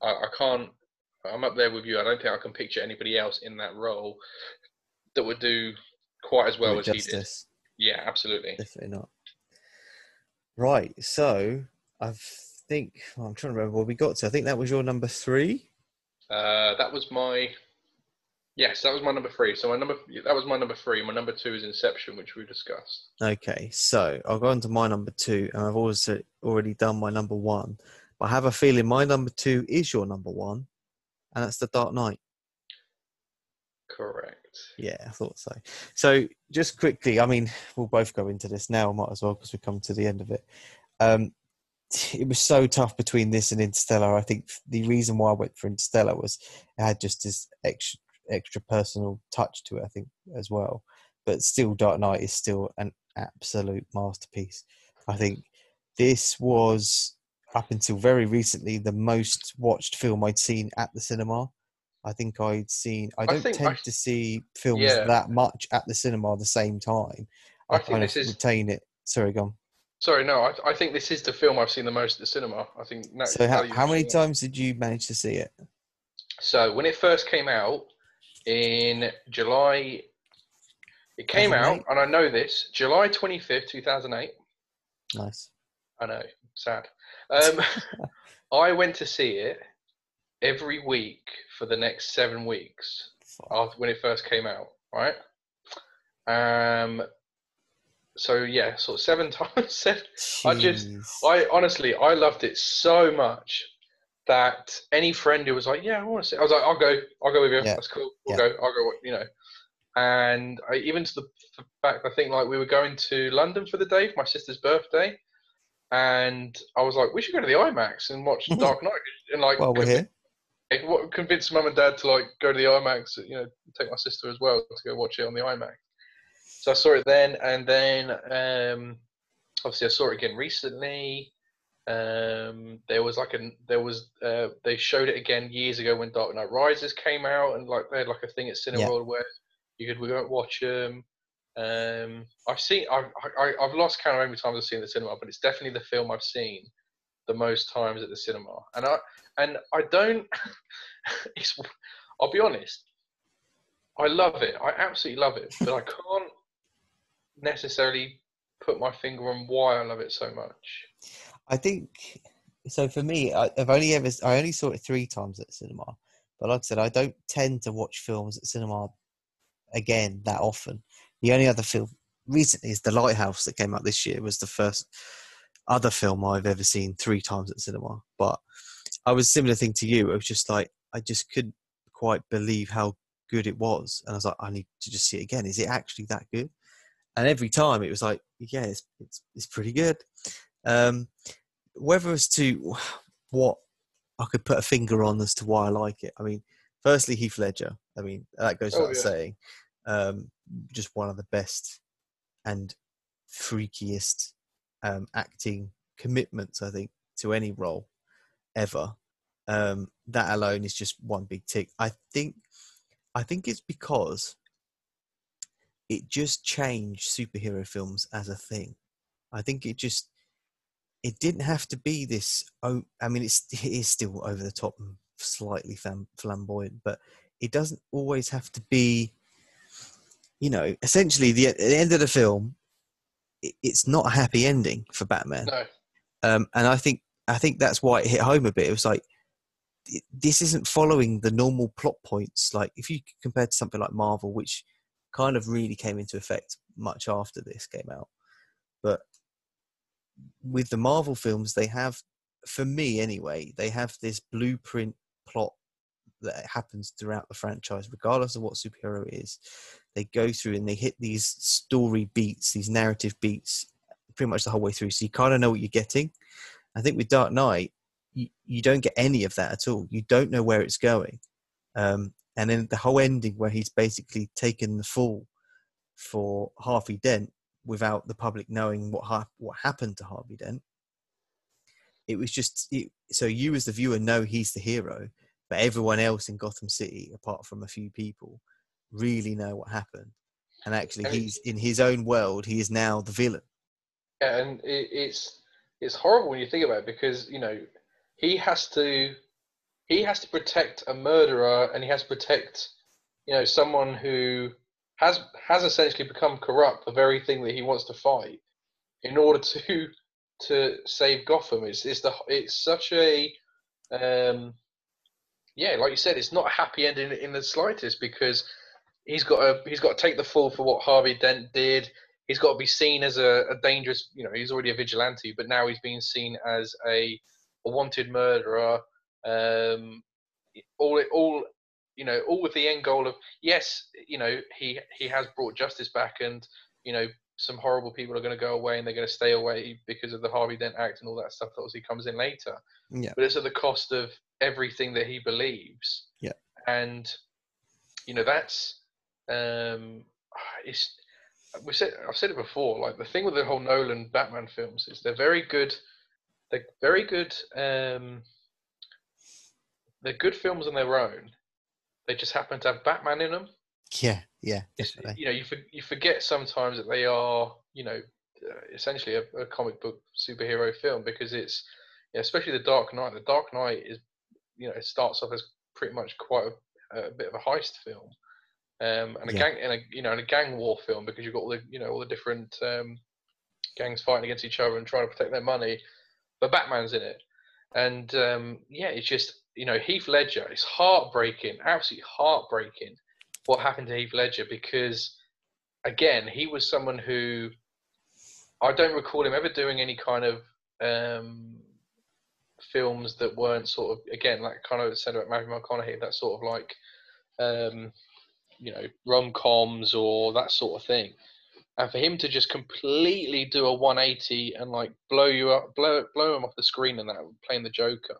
I, I can't. I'm up there with you. I don't think I can picture anybody else in that role that would do quite as well as justice. he did. Yeah, absolutely. Definitely not. Right. So I think well, I'm trying to remember what we got to. I think that was your number three. Uh, that was my. Yes, that was my number three. So my number that was my number three. My number two is Inception, which we discussed. Okay, so I'll go on to my number two, and I've also already done my number one. But I have a feeling my number two is your number one, and that's The Dark Knight. Correct. Yeah, I thought so. So, just quickly, I mean, we'll both go into this now, might as well, because we've come to the end of it. Um, it was so tough between this and Interstellar. I think the reason why I went for Interstellar was it had just this extra, extra personal touch to it, I think, as well. But still, Dark Knight is still an absolute masterpiece. I think this was up until very recently the most watched film I'd seen at the cinema. I think I'd seen. I don't I tend I, to see films yeah. that much at the cinema at the same time. I, I kind of is, retain it. Sorry, gone. Sorry, no. I, I think this is the film I've seen the most at the cinema. I think. So how, how many times did you manage to see it? So when it first came out in July, it came out, and I know this July twenty fifth, two thousand eight. Nice. I know. Sad. Um, *laughs* I went to see it every week for the next seven weeks after when it first came out. Right. Um. So yeah, sort of seven *laughs* times. Seven. I just, I honestly, I loved it so much that any friend who was like, "Yeah, I want to see," I was like, "I'll go, I'll go with you. Yeah. That's cool. We'll yeah. go. I'll go." You know. and I, even to the fact I think like we were going to London for the day for my sister's birthday, and I was like, we should go to the IMAX and watch *laughs* Dark Knight, and like, Well, we're here. What convince mum and dad to like go to the IMAX, you know, take my sister as well to go watch it on the IMAX. So I saw it then, and then um, obviously I saw it again recently. Um, there was like a there was uh, they showed it again years ago when Dark Knight Rises came out, and like they had like a thing at Cineworld where you could we go watch them. Um, I've seen I've I, I've lost count of how many times I've seen the cinema, but it's definitely the film I've seen the most times at the cinema, and I and I don't. *laughs* it's, I'll be honest. I love it. I absolutely love it, but I *laughs* can't necessarily put my finger on why I love it so much. I think so. For me, I, I've only ever I only saw it three times at cinema, but like I said, I don't tend to watch films at cinema again that often. The only other film recently is The Lighthouse that came out this year. Was the first other film I've ever seen three times at cinema. But I was similar thing to you. It was just like I just couldn't quite believe how good it was, and I was like, I need to just see it again. Is it actually that good? And every time it was like, yeah, it's it's, it's pretty good. Um, whether as to what I could put a finger on as to why I like it. I mean, firstly, Heath Ledger. I mean, that goes Oh, without yeah. saying. Um, just one of the best and freakiest um, acting commitments, I think, to any role ever. Um, that alone is just one big tick. I think, I think it's because it just changed superhero films as a thing. I think it just it didn't have to be this. Oh, I mean, it's *laughs* it is still over the top and slightly flamboyant, but it doesn't always have to be. You know, essentially, the the end of the film, it's not a happy ending for Batman, No, um, and I think I think that's why it hit home a bit. It was like this isn't following the normal plot points. Like if you compare to something like Marvel, which kind of really came into effect much after this came out, but with the Marvel films, they have, for me anyway, they have this blueprint plot that happens throughout the franchise, regardless of what superhero it is. They go through and they hit these story beats, these narrative beats, pretty much the whole way through. So you kind of know what you're getting. I think with Dark Knight, you, you don't get any of that at all. You don't know where it's going. Um, and then the whole ending where he's basically taken the fall for Harvey Dent without the public knowing what hap- what happened to Harvey Dent. It was just it, so you as the viewer know he's the hero, but everyone else in Gotham City, apart from a few people, really know what happened. And actually, And he's in his own world. He is now the villain. Yeah, and it, it's it's horrible when you think about it because you know he has to he has to protect a murderer and he has to protect you know someone who has has essentially become corrupt the very thing that he wants to fight in order to *laughs* to save Gotham it's it's the it's such a um yeah like you said it's not a happy ending in the slightest because he's got to he's got to take the fall for what Harvey Dent did. He's got to be seen as a, a dangerous you know he's already a vigilante but now he's being seen as a, a wanted murderer. Um all it all you know all with the end goal of yes you know he he has brought justice back and you know some horrible people are going to go away and they're going to stay away because of the Harvey Dent Act and all that stuff that obviously comes in later. Yeah. but it's at the cost of everything that he believes Yeah. and you know that's um it's we said I've said it before. Like the thing with the whole Nolan Batman films is they're very good. They're very good. Um, they're good films on their own. They just happen to have Batman in them. Yeah, yeah, It's- you know, you for, you forget sometimes that they are, you know, uh, essentially a, a comic book superhero film because it's, yeah, especially the Dark Knight. The Dark Knight is, you know, it starts off as pretty much quite a, a bit of a heist film, um, and a Yeah. gang, and a you know, and a gang war film because you've got all the, you know, all the different um, gangs fighting against each other and trying to protect their money. But Batman's in it, and um, yeah, it's just you know Heath Ledger. It's heartbreaking, absolutely heartbreaking what happened to Heath Ledger because again he was someone who I don't recall him ever doing any kind of um, films that weren't sort of again like kind of said about Matthew McConaughey that sort of like um, you know rom coms or that sort of thing, and for him to just completely do a 180 and like blow you up, blow blow him off the screen and that playing the Joker,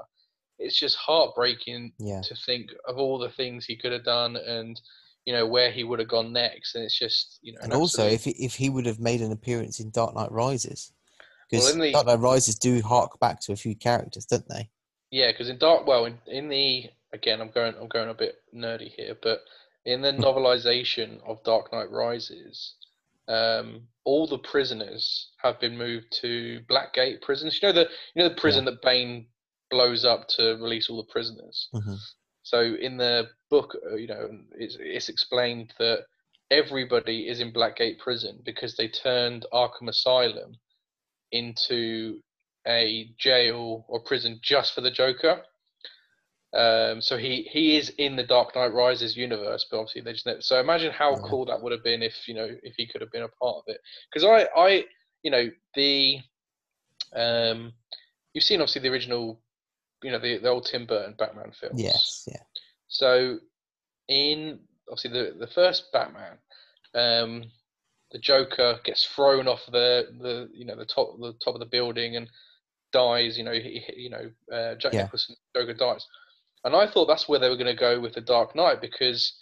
it's just heartbreaking Yeah. to think of all the things he could have done and you know where he would have gone next, and it's just you know. And an also, absolute- if he, if he would have made an appearance in Dark Knight Rises, because in the- Dark Knight Rises do hark back to a few characters, don't they? Yeah, because in Dark, well, in, in the again, I'm going, I'm going a bit nerdy here, but in the novelization of Dark Knight Rises, um, all the prisoners have been moved to Blackgate prisons. You know the, you know the prison that Bane blows up to release all the prisoners. hmm So in the book, uh, you know, it's, it's explained that everybody is in Blackgate prison because they turned Arkham Asylum into a jail or prison just for the Joker. Um, so he he is in the Dark Knight Rises universe, but obviously they just never, so imagine how Yeah. cool that would have been if you know if he could have been a part of it. Because I I you know the um you've seen obviously the original you know the the old Tim Burton Batman films. Yes, yeah. So, in obviously the the first Batman, um, the Joker gets thrown off the the you know the top the top of the building and dies. You know he, you know uh, Jack Yeah. Nicholson Joker dies, and I thought that's where they were going to go with the Dark Knight because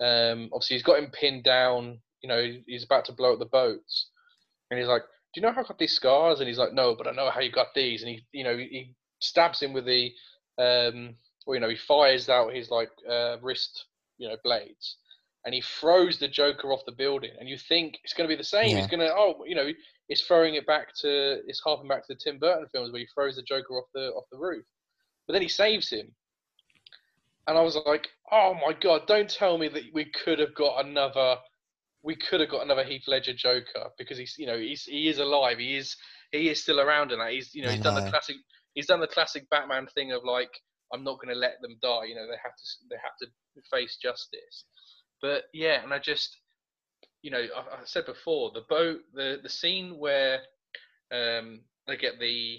um, obviously he's got him pinned down. You know he's about to blow up the boats, and he's like, "Do you know how I got these scars?" And he's like, "No, but I know how you got these." And he you know he stabs him with the um, or you know he fires out his like uh, wrist you know blades and he throws the joker off the building and you think it's going to be the same Yeah. he's going to oh you know it's throwing it back to it's harping back to the tim burton films where he throws the joker off the off the roof but then he saves him and i was like oh my god don't tell me that we could have got another we could have got another heath ledger joker because he's you know he's he is alive he is he is still around and that he's you know he's done the classic he's done the classic batman thing of like I'm not going to let them die. You know, they have to they have to face justice. But yeah, and I just, you know, I, I said before the boat, the the scene where um, they get the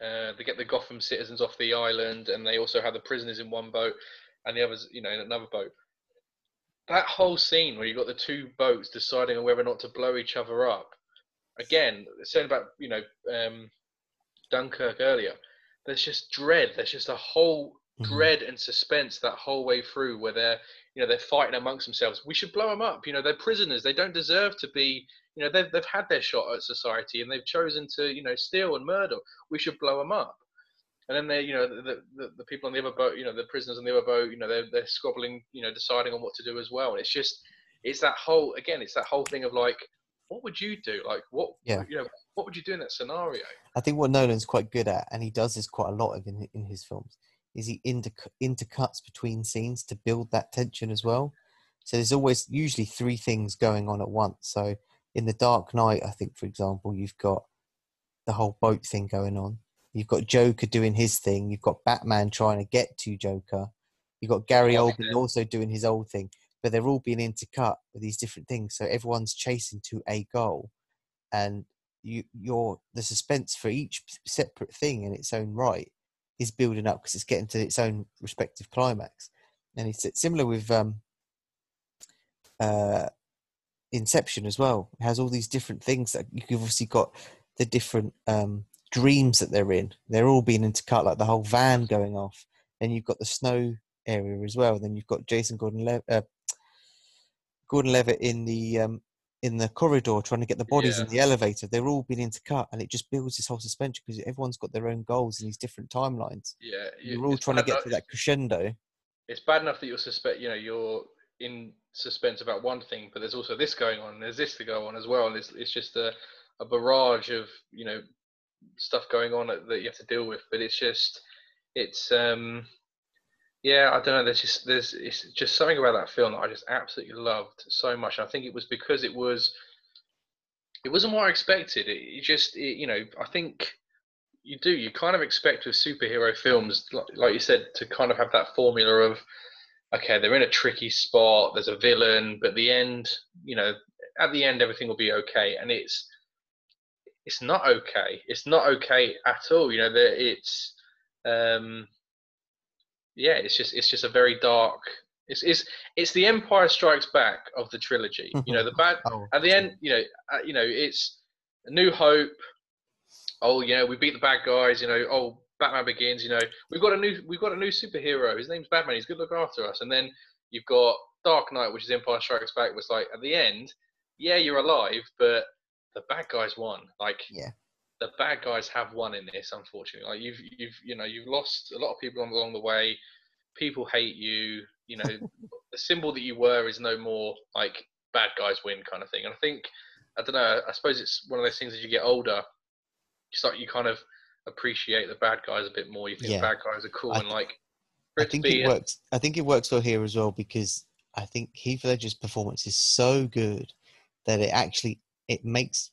uh, they get the Gotham citizens off the island, and they also have the prisoners in one boat, and the others, you know, in another boat. That whole scene where you've got the two boats deciding on whether or not to blow each other up. Again, saying about you know um, Dunkirk earlier. There's just dread. There's just a whole Mhm. dread and suspense that whole way through, where they're you know they're fighting amongst themselves. We should blow them up. You know they're prisoners. They don't deserve to be. You know they've they've had their shot at society and they've chosen to you know steal and murder. We should blow them up. And then they, you know, the, the the people on the other boat, you know, the prisoners on the other boat, you know, they're they're squabbling, you know, deciding on what to do as well. And it's just, it's that whole again, it's that whole thing of like, what would you do? Like, what, Yeah. you know, what would you do in that scenario? I think what Nolan's quite good at, and he does this quite a lot of in in his films, is he inter intercuts between scenes to build that tension as well. So there's always usually three things going on at once. So in the Dark Knight, I think, for example, you've got the whole boat thing going on. You've got Joker doing his thing. You've got Batman trying to get to Joker. You've got Gary Oh, Oldman yeah. also doing his old thing. But they're all being intercut with these different things. So everyone's chasing to a goal. And you, you're the suspense for each separate thing in its own right is building up because it's getting to its own respective climax. And it's similar with um, uh, Inception as well. It has all these different things that you've obviously got the different um, dreams that they're in. They're all being intercut, like the whole van going off. Then you've got the snow area as well. Then you've got Jason Gordon uh, Gordon Levitt in the um, in the corridor trying to get the bodies in the elevator. They're all being intercut, and it just builds this whole suspension because everyone's got their own goals in these different timelines. Yeah, you- You're all trying to get enough- to that crescendo. It's bad enough that you're suspect, you know, you're in suspense about one thing, but there's also this going on. There's this to go on as well, and it's it's just a a barrage of you know stuff going on that you have to deal with. But it's just it's um yeah, I don't know. There's just there's it's just something about that film that I just absolutely loved so much. I think it was because it was it wasn't what I expected. It, it just it, you know I think you do you kind of expect with superhero films, like, like you said, to kind of have that formula of okay, they're in a tricky spot. There's a villain, but the end, you know, at the end everything will be okay, and it's it's not okay. It's not okay at all. You know, that it's um yeah, it's just it's just a very dark It's it's it's the Empire Strikes Back of the trilogy. You know, the *laughs* bad Oh, at the end. You know, uh, you know, it's a New Hope. Oh, you know, we beat the bad guys. You know, oh, Batman Begins. You know, we've got a new we've got a new superhero. His name's Batman. He's good to look after us. And then you've got Dark Knight, which is Empire Strikes Back. Was like at the end, yeah, you're alive, but the bad guys won. Like, Yeah. The bad guys have won in this. Unfortunately, like you've you've you know you've lost a lot of people along the way. People hate you. You know, *laughs* the symbol that you were is no more. Like bad guys win kind of thing. And I think I don't know. I suppose it's one of those things as you get older, you start you kind of appreciate the bad guys a bit more. You think Yeah. the bad guys are cool I and like. I think it works. I think it works well here as well because I think Heath Ledger's performance is so good that it actually it makes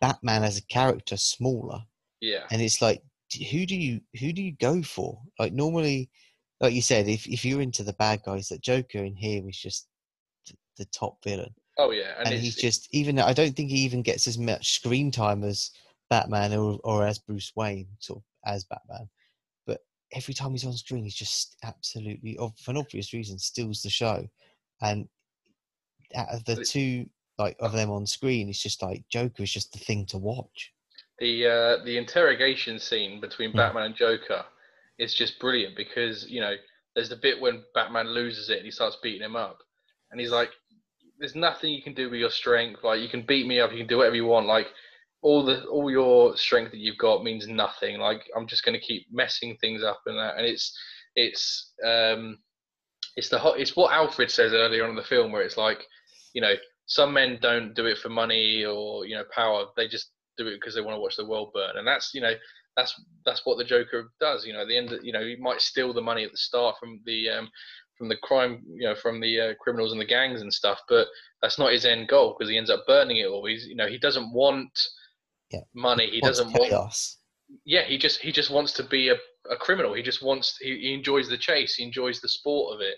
Batman as a character smaller, Yeah, and it's like who do you who do you go for? Like normally, like you said, if if you're into the bad guys, that Joker in here is just the top villain, oh yeah, and, and, he's just even. I don't think he even gets as much screen time as Batman or or as Bruce Wayne, sort of as Batman. But every time he's on screen, he's just absolutely, of- for an obvious reason, steals the show. And out of the two, like of them on screen, it's just like Joker is just the thing to watch. the uh, the interrogation scene between. Batman and Joker is just brilliant because you know there's the bit when Batman loses it and he starts beating him up, and he's like, "There's nothing you can do with your strength. Like you can beat me up, you can do whatever you want. Like all the all your strength that you've got means nothing. Like I'm just going to keep messing things up and that." And it's it's um it's the hot it's what Alfred says earlier on in the film where it's like, you know, some men don't do it for money or you know power. They just do it because they want to watch the world burn, and that's you know that's that's what the Joker does. You know, at the end, you know, he might steal the money at the start from the um, from the crime, you know, from the uh, criminals and the gangs and stuff, but that's not his end goal because he ends up burning it all. He's you know he doesn't want Yeah. money. He Wants doesn't want chaos. yeah he just he just wants to be a, a criminal he just wants he, he enjoys the chase he enjoys the sport of it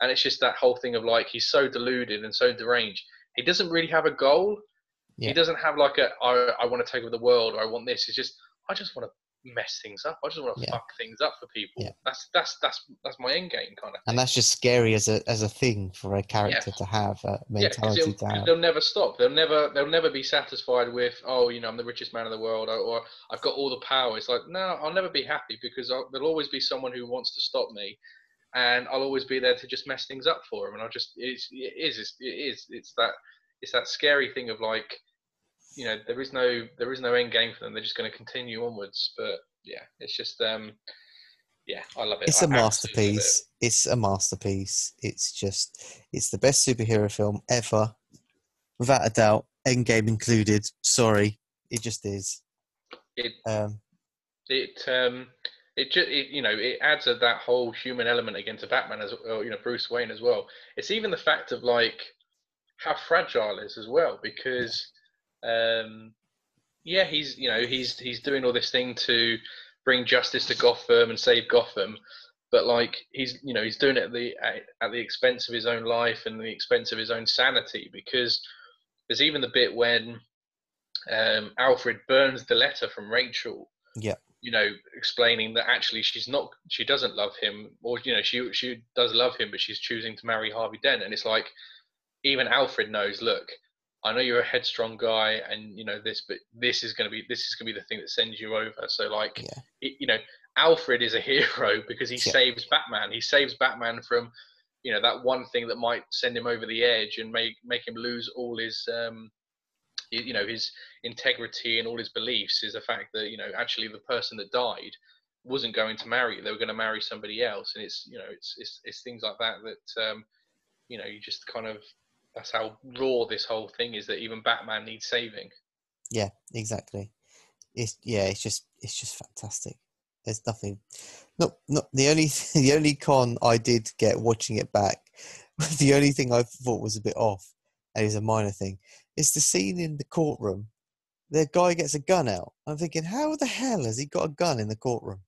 and it's just that whole thing of like he's so deluded and so deranged he doesn't really have a goal Yeah. he doesn't have like a I, I want to take over the world or i want this it's just i just want to mess things up i just want to Yeah. fuck things up for people Yeah. that's that's that's that's my end game kind of And that's just scary as a as a thing for a character to have, a mentality to have. they'll never stop. They'll never, they'll never be satisfied with, oh, you know, I'm the richest man in the world, or, or I've got all the power. It's like, no, I'll never be happy because I'll, there'll always be someone who wants to stop me, and I'll always be there to just mess things up for them. And I'll just, it's, it is, it's, it is, it's that, it's that scary thing of like, you know, there is no, there is no end game for them. They're just going to continue onwards. But yeah, it's just, um, yeah, I love it. It's I a love it. masterpiece. It's a masterpiece. It's just, it's the best superhero film ever, without a doubt. Endgame included. Sorry, it just is. It, Um, it um it just it, you know it adds a, that whole human element again to Batman as well, you know Bruce Wayne as well. It's even the fact of like how fragile is as well because um yeah he's you know he's he's doing all this thing to bring justice to Gotham and save Gotham but like he's you know he's doing it at the at, at the expense of his own life and the expense of his own sanity because there's even the bit when um, Alfred burns the letter from Rachel yeah, you know, explaining that actually she's not, she doesn't love him, or you know, she she does love him, but she's choosing to marry Harvey Dent, and it's like, even Alfred knows. Look, I know you're a headstrong guy, and you know this, but this is gonna be this is gonna be the thing that sends you over. So like, Yeah. it, you know, Alfred is a *laughs* hero because he Yeah. saves Batman. He saves Batman from, you know, that one thing that might send him over the edge and make make him lose all his. um you know his integrity and all his beliefs is the fact that you know actually the person that died wasn't going to marry they were going to marry somebody else and it's you know it's it's, it's things like that that um you know you just kind of that's how raw this whole thing is that even batman needs saving yeah, exactly. It's yeah, it's just it's just fantastic. There's nothing. Not not the only *laughs* the only con I did get watching it back. *laughs* The only thing I thought was a bit off, and is a minor thing, is the scene in the courtroom. The guy gets a gun out. I'm thinking, how the hell has he got a gun in the courtroom?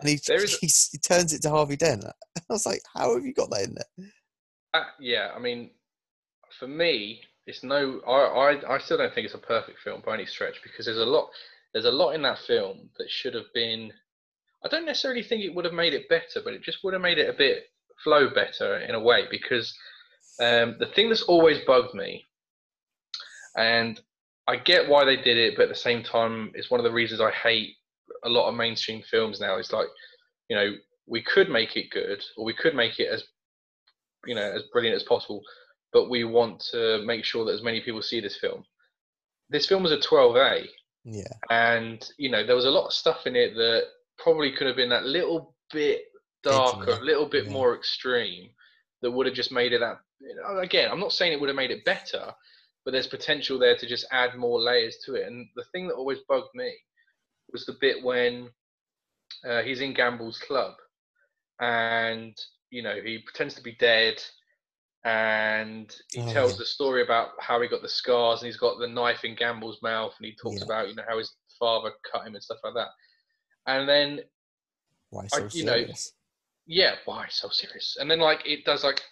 And he, is- *laughs* he, he turns it to Harvey Dent. *laughs* I was like, how have you got that in there? uh, yeah i mean for me it's no I, I i still don't think it's a perfect film by any stretch because there's a lot there's a lot in that film that should have been i don't necessarily think it would have made it better but it just would have made it a bit flow better in a way because um, the thing that's always bugged me, and I get why they did it, but at the same time, it's one of the reasons I hate a lot of mainstream films now. It's like, you know, we could make it good, or we could make it as, you know, as brilliant as possible, but we want to make sure that as many people see this film. This film was a 12A. Yeah. And, you know, there was a lot of stuff in it that probably could have been that little bit darker, a little bit yeah. more extreme that would have just made it that. You know, again, I'm not saying it would have made it better, but there's potential there to just add more layers to it. And the thing that always bugged me was the bit when uh, he's in Gambol's club and you know he pretends to be dead and he oh, tells yeah. the story about how he got the scars and he's got the knife in Gambol's mouth and he talks yeah. about you know how his father cut him and stuff like that. And then why so I, you serious? know yeah, why so serious? And then like it does like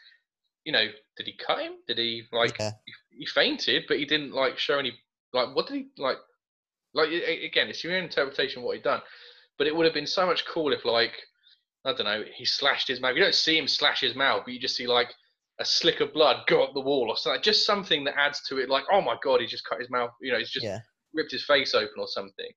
you know, did he cut him? Did he like yeah. he, he, fainted, but he didn't like show any like what did he like like again, it's your own interpretation of what he'd done. But it would have been so much cool if like I don't know, he slashed his mouth. You don't see him slash his mouth, but you just see like a slick of blood go up the wall or something. Just something that adds to it, like, oh my god, he just cut his mouth. You know, he's just yeah. ripped his face open or something.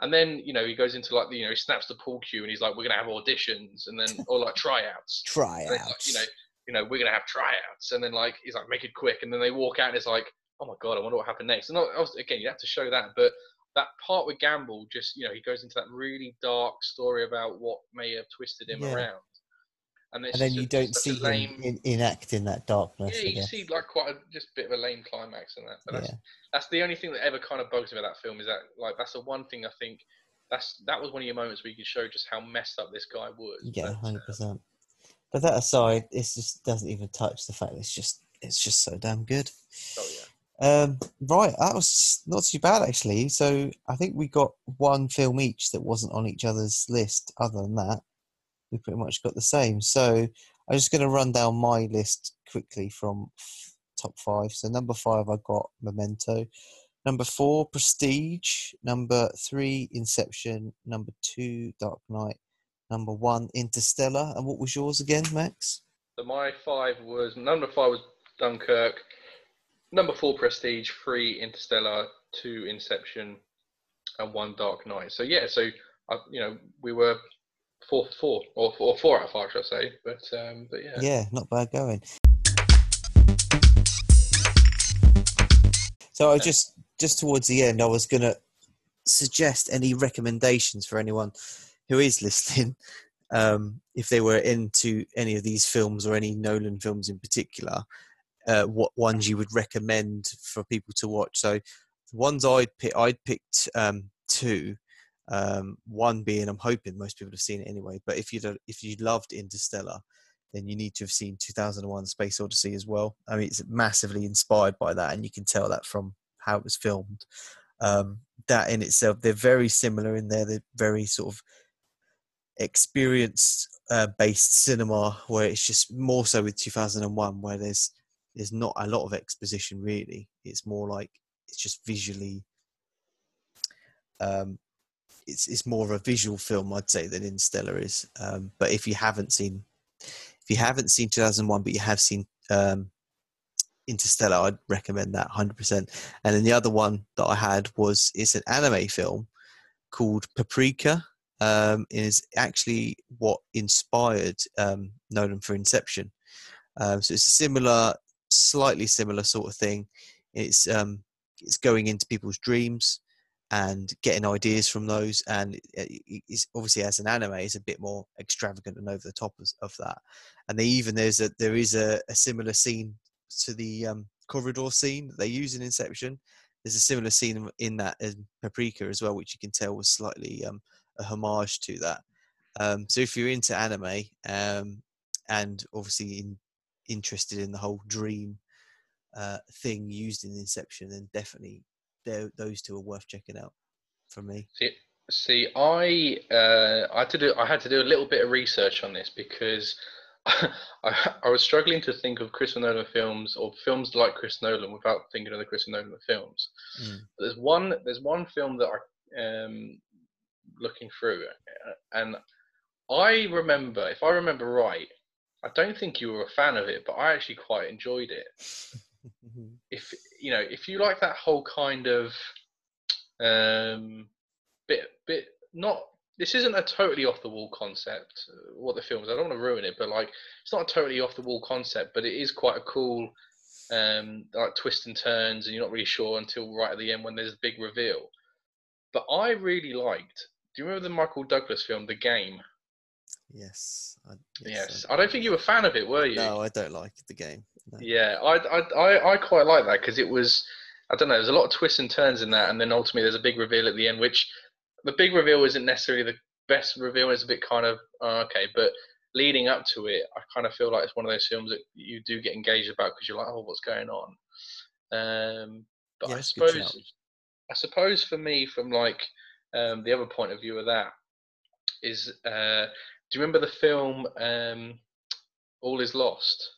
And then you know he goes into like the, you know he snaps the pool cue and he's like, we're gonna have auditions and then or like tryouts. *laughs* tryouts. Like, you know, you know we're gonna have tryouts and then like he's like make it quick and then they walk out and it's like oh my god I wonder what happened next. And again you have to show that, but that part with Gambol, just you know, he goes into that really dark story about what may have twisted him yeah. around. And, and then you a, don't see lame, him in, enacting that darkness. Yeah, you see like quite a just a bit of a lame climax in that. But that's yeah. that's the only thing that ever kind of bugs me about that film is that like that's the one thing I think that's that was one of your moments where you could show just how messed up this guy was. Yeah, hundred percent. But that aside, it just doesn't even touch the fact that it's just it's just so damn good. Oh yeah. Um, right, that was not too bad actually. So I think we got one film each that wasn't on each other's list. Other than that, we pretty much got the same. So I'm just going to run down my list quickly from top five. So number five, I got Memento. Number four, Prestige. Number three, Inception. Number two, Dark Knight. Number one, Interstellar. And what was yours again, Max? So my five was number five was Dunkirk number four Prestige, three Interstellar, two Inception, and one Dark Knight. So yeah, so uh, you know we were four four or, or four out of five, should I say? But um, but yeah, yeah, not bad going. So I just just towards the end, I was gonna suggest any recommendations for anyone who is listening, *laughs* um, if they were into any of these films or any Nolan films in particular, uh, what ones you would recommend for people to watch. So the ones I'd pick, I'd picked um, two. Um, one being, I'm hoping most people have seen it anyway. But if you if you loved Interstellar, then you need to have seen 2001: Space Odyssey as well. I mean, it's massively inspired by that, and you can tell that from how it was filmed. Um, that in itself, they're very similar in there. They're very sort of experience uh, based cinema, where it's just more so with 2001, where there's there's not a lot of exposition really. It's more like it's just visually. Um, it's it's more of a visual film, I'd say, than Interstellar is. Um, but if you haven't seen, if you haven't seen 2001, but you have seen um, Interstellar, I'd recommend that 100%. And then the other one that I had was it's an anime film called Paprika. Um, is actually what inspired um, Nolan for Inception. Um, so it's a similar slightly similar sort of thing. It's um, it's going into people's dreams and getting ideas from those, and it's obviously as an anime, it's a bit more extravagant and over the top of, of that. And they even there's a there is a, a similar scene to the um, corridor scene that they use in Inception. There's a similar scene in that in Paprika as well, which you can tell was slightly um, a homage to that. Um, so if you're into anime um, and obviously in interested in the whole dream uh, thing used in Inception, then definitely those two are worth checking out for me. See, see I uh, I had to do I had to do a little bit of research on this because *laughs* I, I, was struggling to think of Chris Nolan films or films like Chris Nolan without thinking of the Chris Nolan films. Mm. There's one there's one film that I um looking through uh, and I remember if I remember right I don't think you were a fan of it, but I actually quite enjoyed it. *laughs* if you know, if you like that whole kind of um, bit, bit not. This isn't a totally off the wall concept. uh, What the film is, I don't want to ruin it, but like, it's not a totally off the wall concept, but it is quite a cool, um, like twists and turns, and you're not really sure until right at the end when there's a big reveal. But I really liked. Do you remember the Michael Douglas film, The Game? yes. I, Yes. I don't think you were a fan of it, were you? No, I don't like the game. No. Yeah, I, I, I, I quite like that because it was, I don't know, there's a lot of twists and turns in that, and then ultimately there's a big reveal at the end, which the big reveal isn't necessarily the best reveal. It's a bit kind of oh, okay, but leading up to it, I kind of feel like it's one of those films that you do get engaged about because you're like, oh, what's going on? Um, but Yeah, I that's a good suppose. I suppose for me, from like um, the other point of view of that is, uh, do you remember the film um, All Is Lost?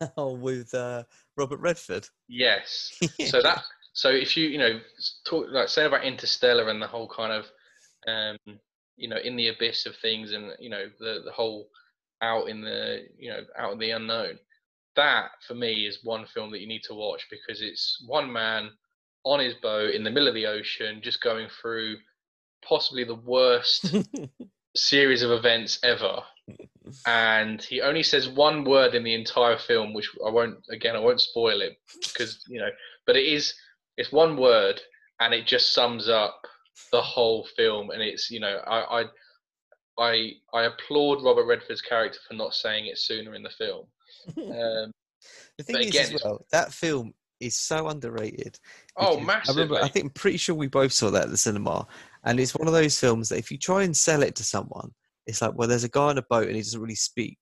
*laughs* oh, with uh, Robert Redford. Yes. *laughs* so that so if you you know talk like say about interstellar and the whole kind of um you know in the abyss of things and you know the the whole out in the you know out in the unknown that for me is one film that you need to watch because it's one man on his boat in the middle of the ocean just going through possibly the worst *laughs* series of events ever. And he only says one word in the entire film which i won't again i won't spoil it because you know but it is it's one word and it just sums up the whole film. And it's you know i i i, I applaud robert redford's character for not saying it sooner in the film. *laughs* Um, the thing but is, again, as well, that film is so underrated. Oh massively I remember. I think I'm pretty sure we both saw that at the cinema, and it's one of those films that if you try and sell it to someone, it's like, well, there's a guy on a boat and he doesn't really speak.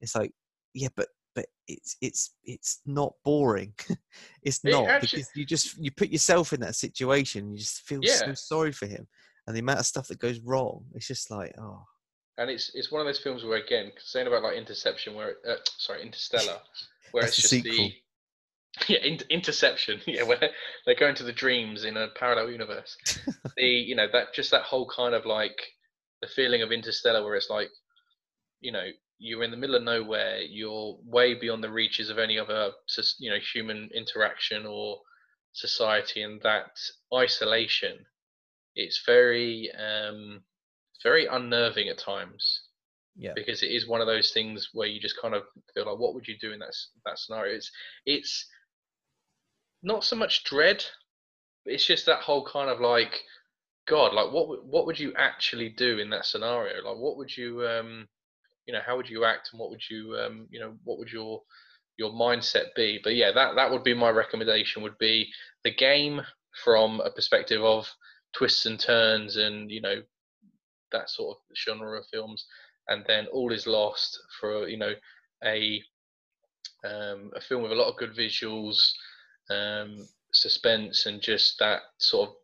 It's like, yeah, but but it's it's it's not boring. *laughs* it's It not actually- because you just you put yourself in that situation. You just feel so sorry for him, and the amount of stuff that goes wrong. It's just like, oh, and it's it's one of those films where again saying about like interception where uh, sorry interstellar *laughs* where it's just sequel. the *laughs* yeah in, interception. *laughs* Yeah where they go into the dreams in a parallel universe. *laughs* The you know that just that whole kind of like the feeling of interstellar where it's like you know you're in the middle of nowhere you're way beyond the reaches of any other you know human interaction or society and that isolation it's very um very unnerving at times. Yeah, because it is one of those things where you just kind of feel like, what would you do in that that scenario? It's it's not so much dread, it's just that whole kind of like, God, like what what would you actually do in that scenario? Like, what would you um, you know, how would you act, and what would you um, you know, what would your your mindset be? But yeah, that that would be my recommendation. Would be the game from a perspective of twists and turns, and you know, that sort of genre of films and then all is lost for you know a um, a film with a lot of good visuals um, suspense and just that sort of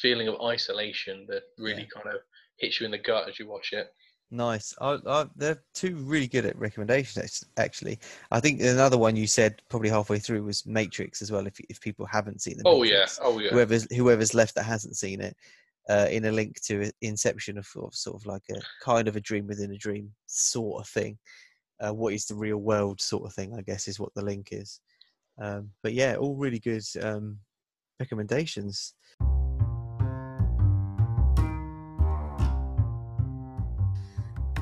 feeling of isolation that really Yeah. kind of hits you in the gut as you watch it nice. I, I, they're two really good at recommendations. Actually, I think another one you said probably halfway through was Matrix as well. If if people haven't seen the oh yeah oh yeah whoever's whoever's left that hasn't seen it uh, in a link to Inception of, of sort of like a kind of a dream within a dream sort of thing. Uh, what is the real world sort of thing? I guess is what the link is. Um, but yeah, all really good um, recommendations.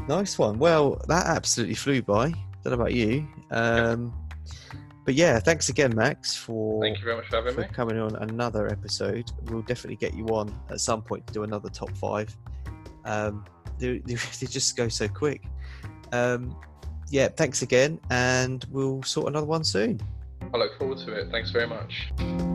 Nice one. Well, that absolutely flew by. Don't know about you. Um, but yeah, thanks again, Max, for thank you very much for having for me coming on another episode. We'll definitely get you on at some point to do another top five. Um, they, they, *laughs* they just go so quick. Um, yeah, thanks again, and we'll sort another one soon. I look forward to it. Thanks very much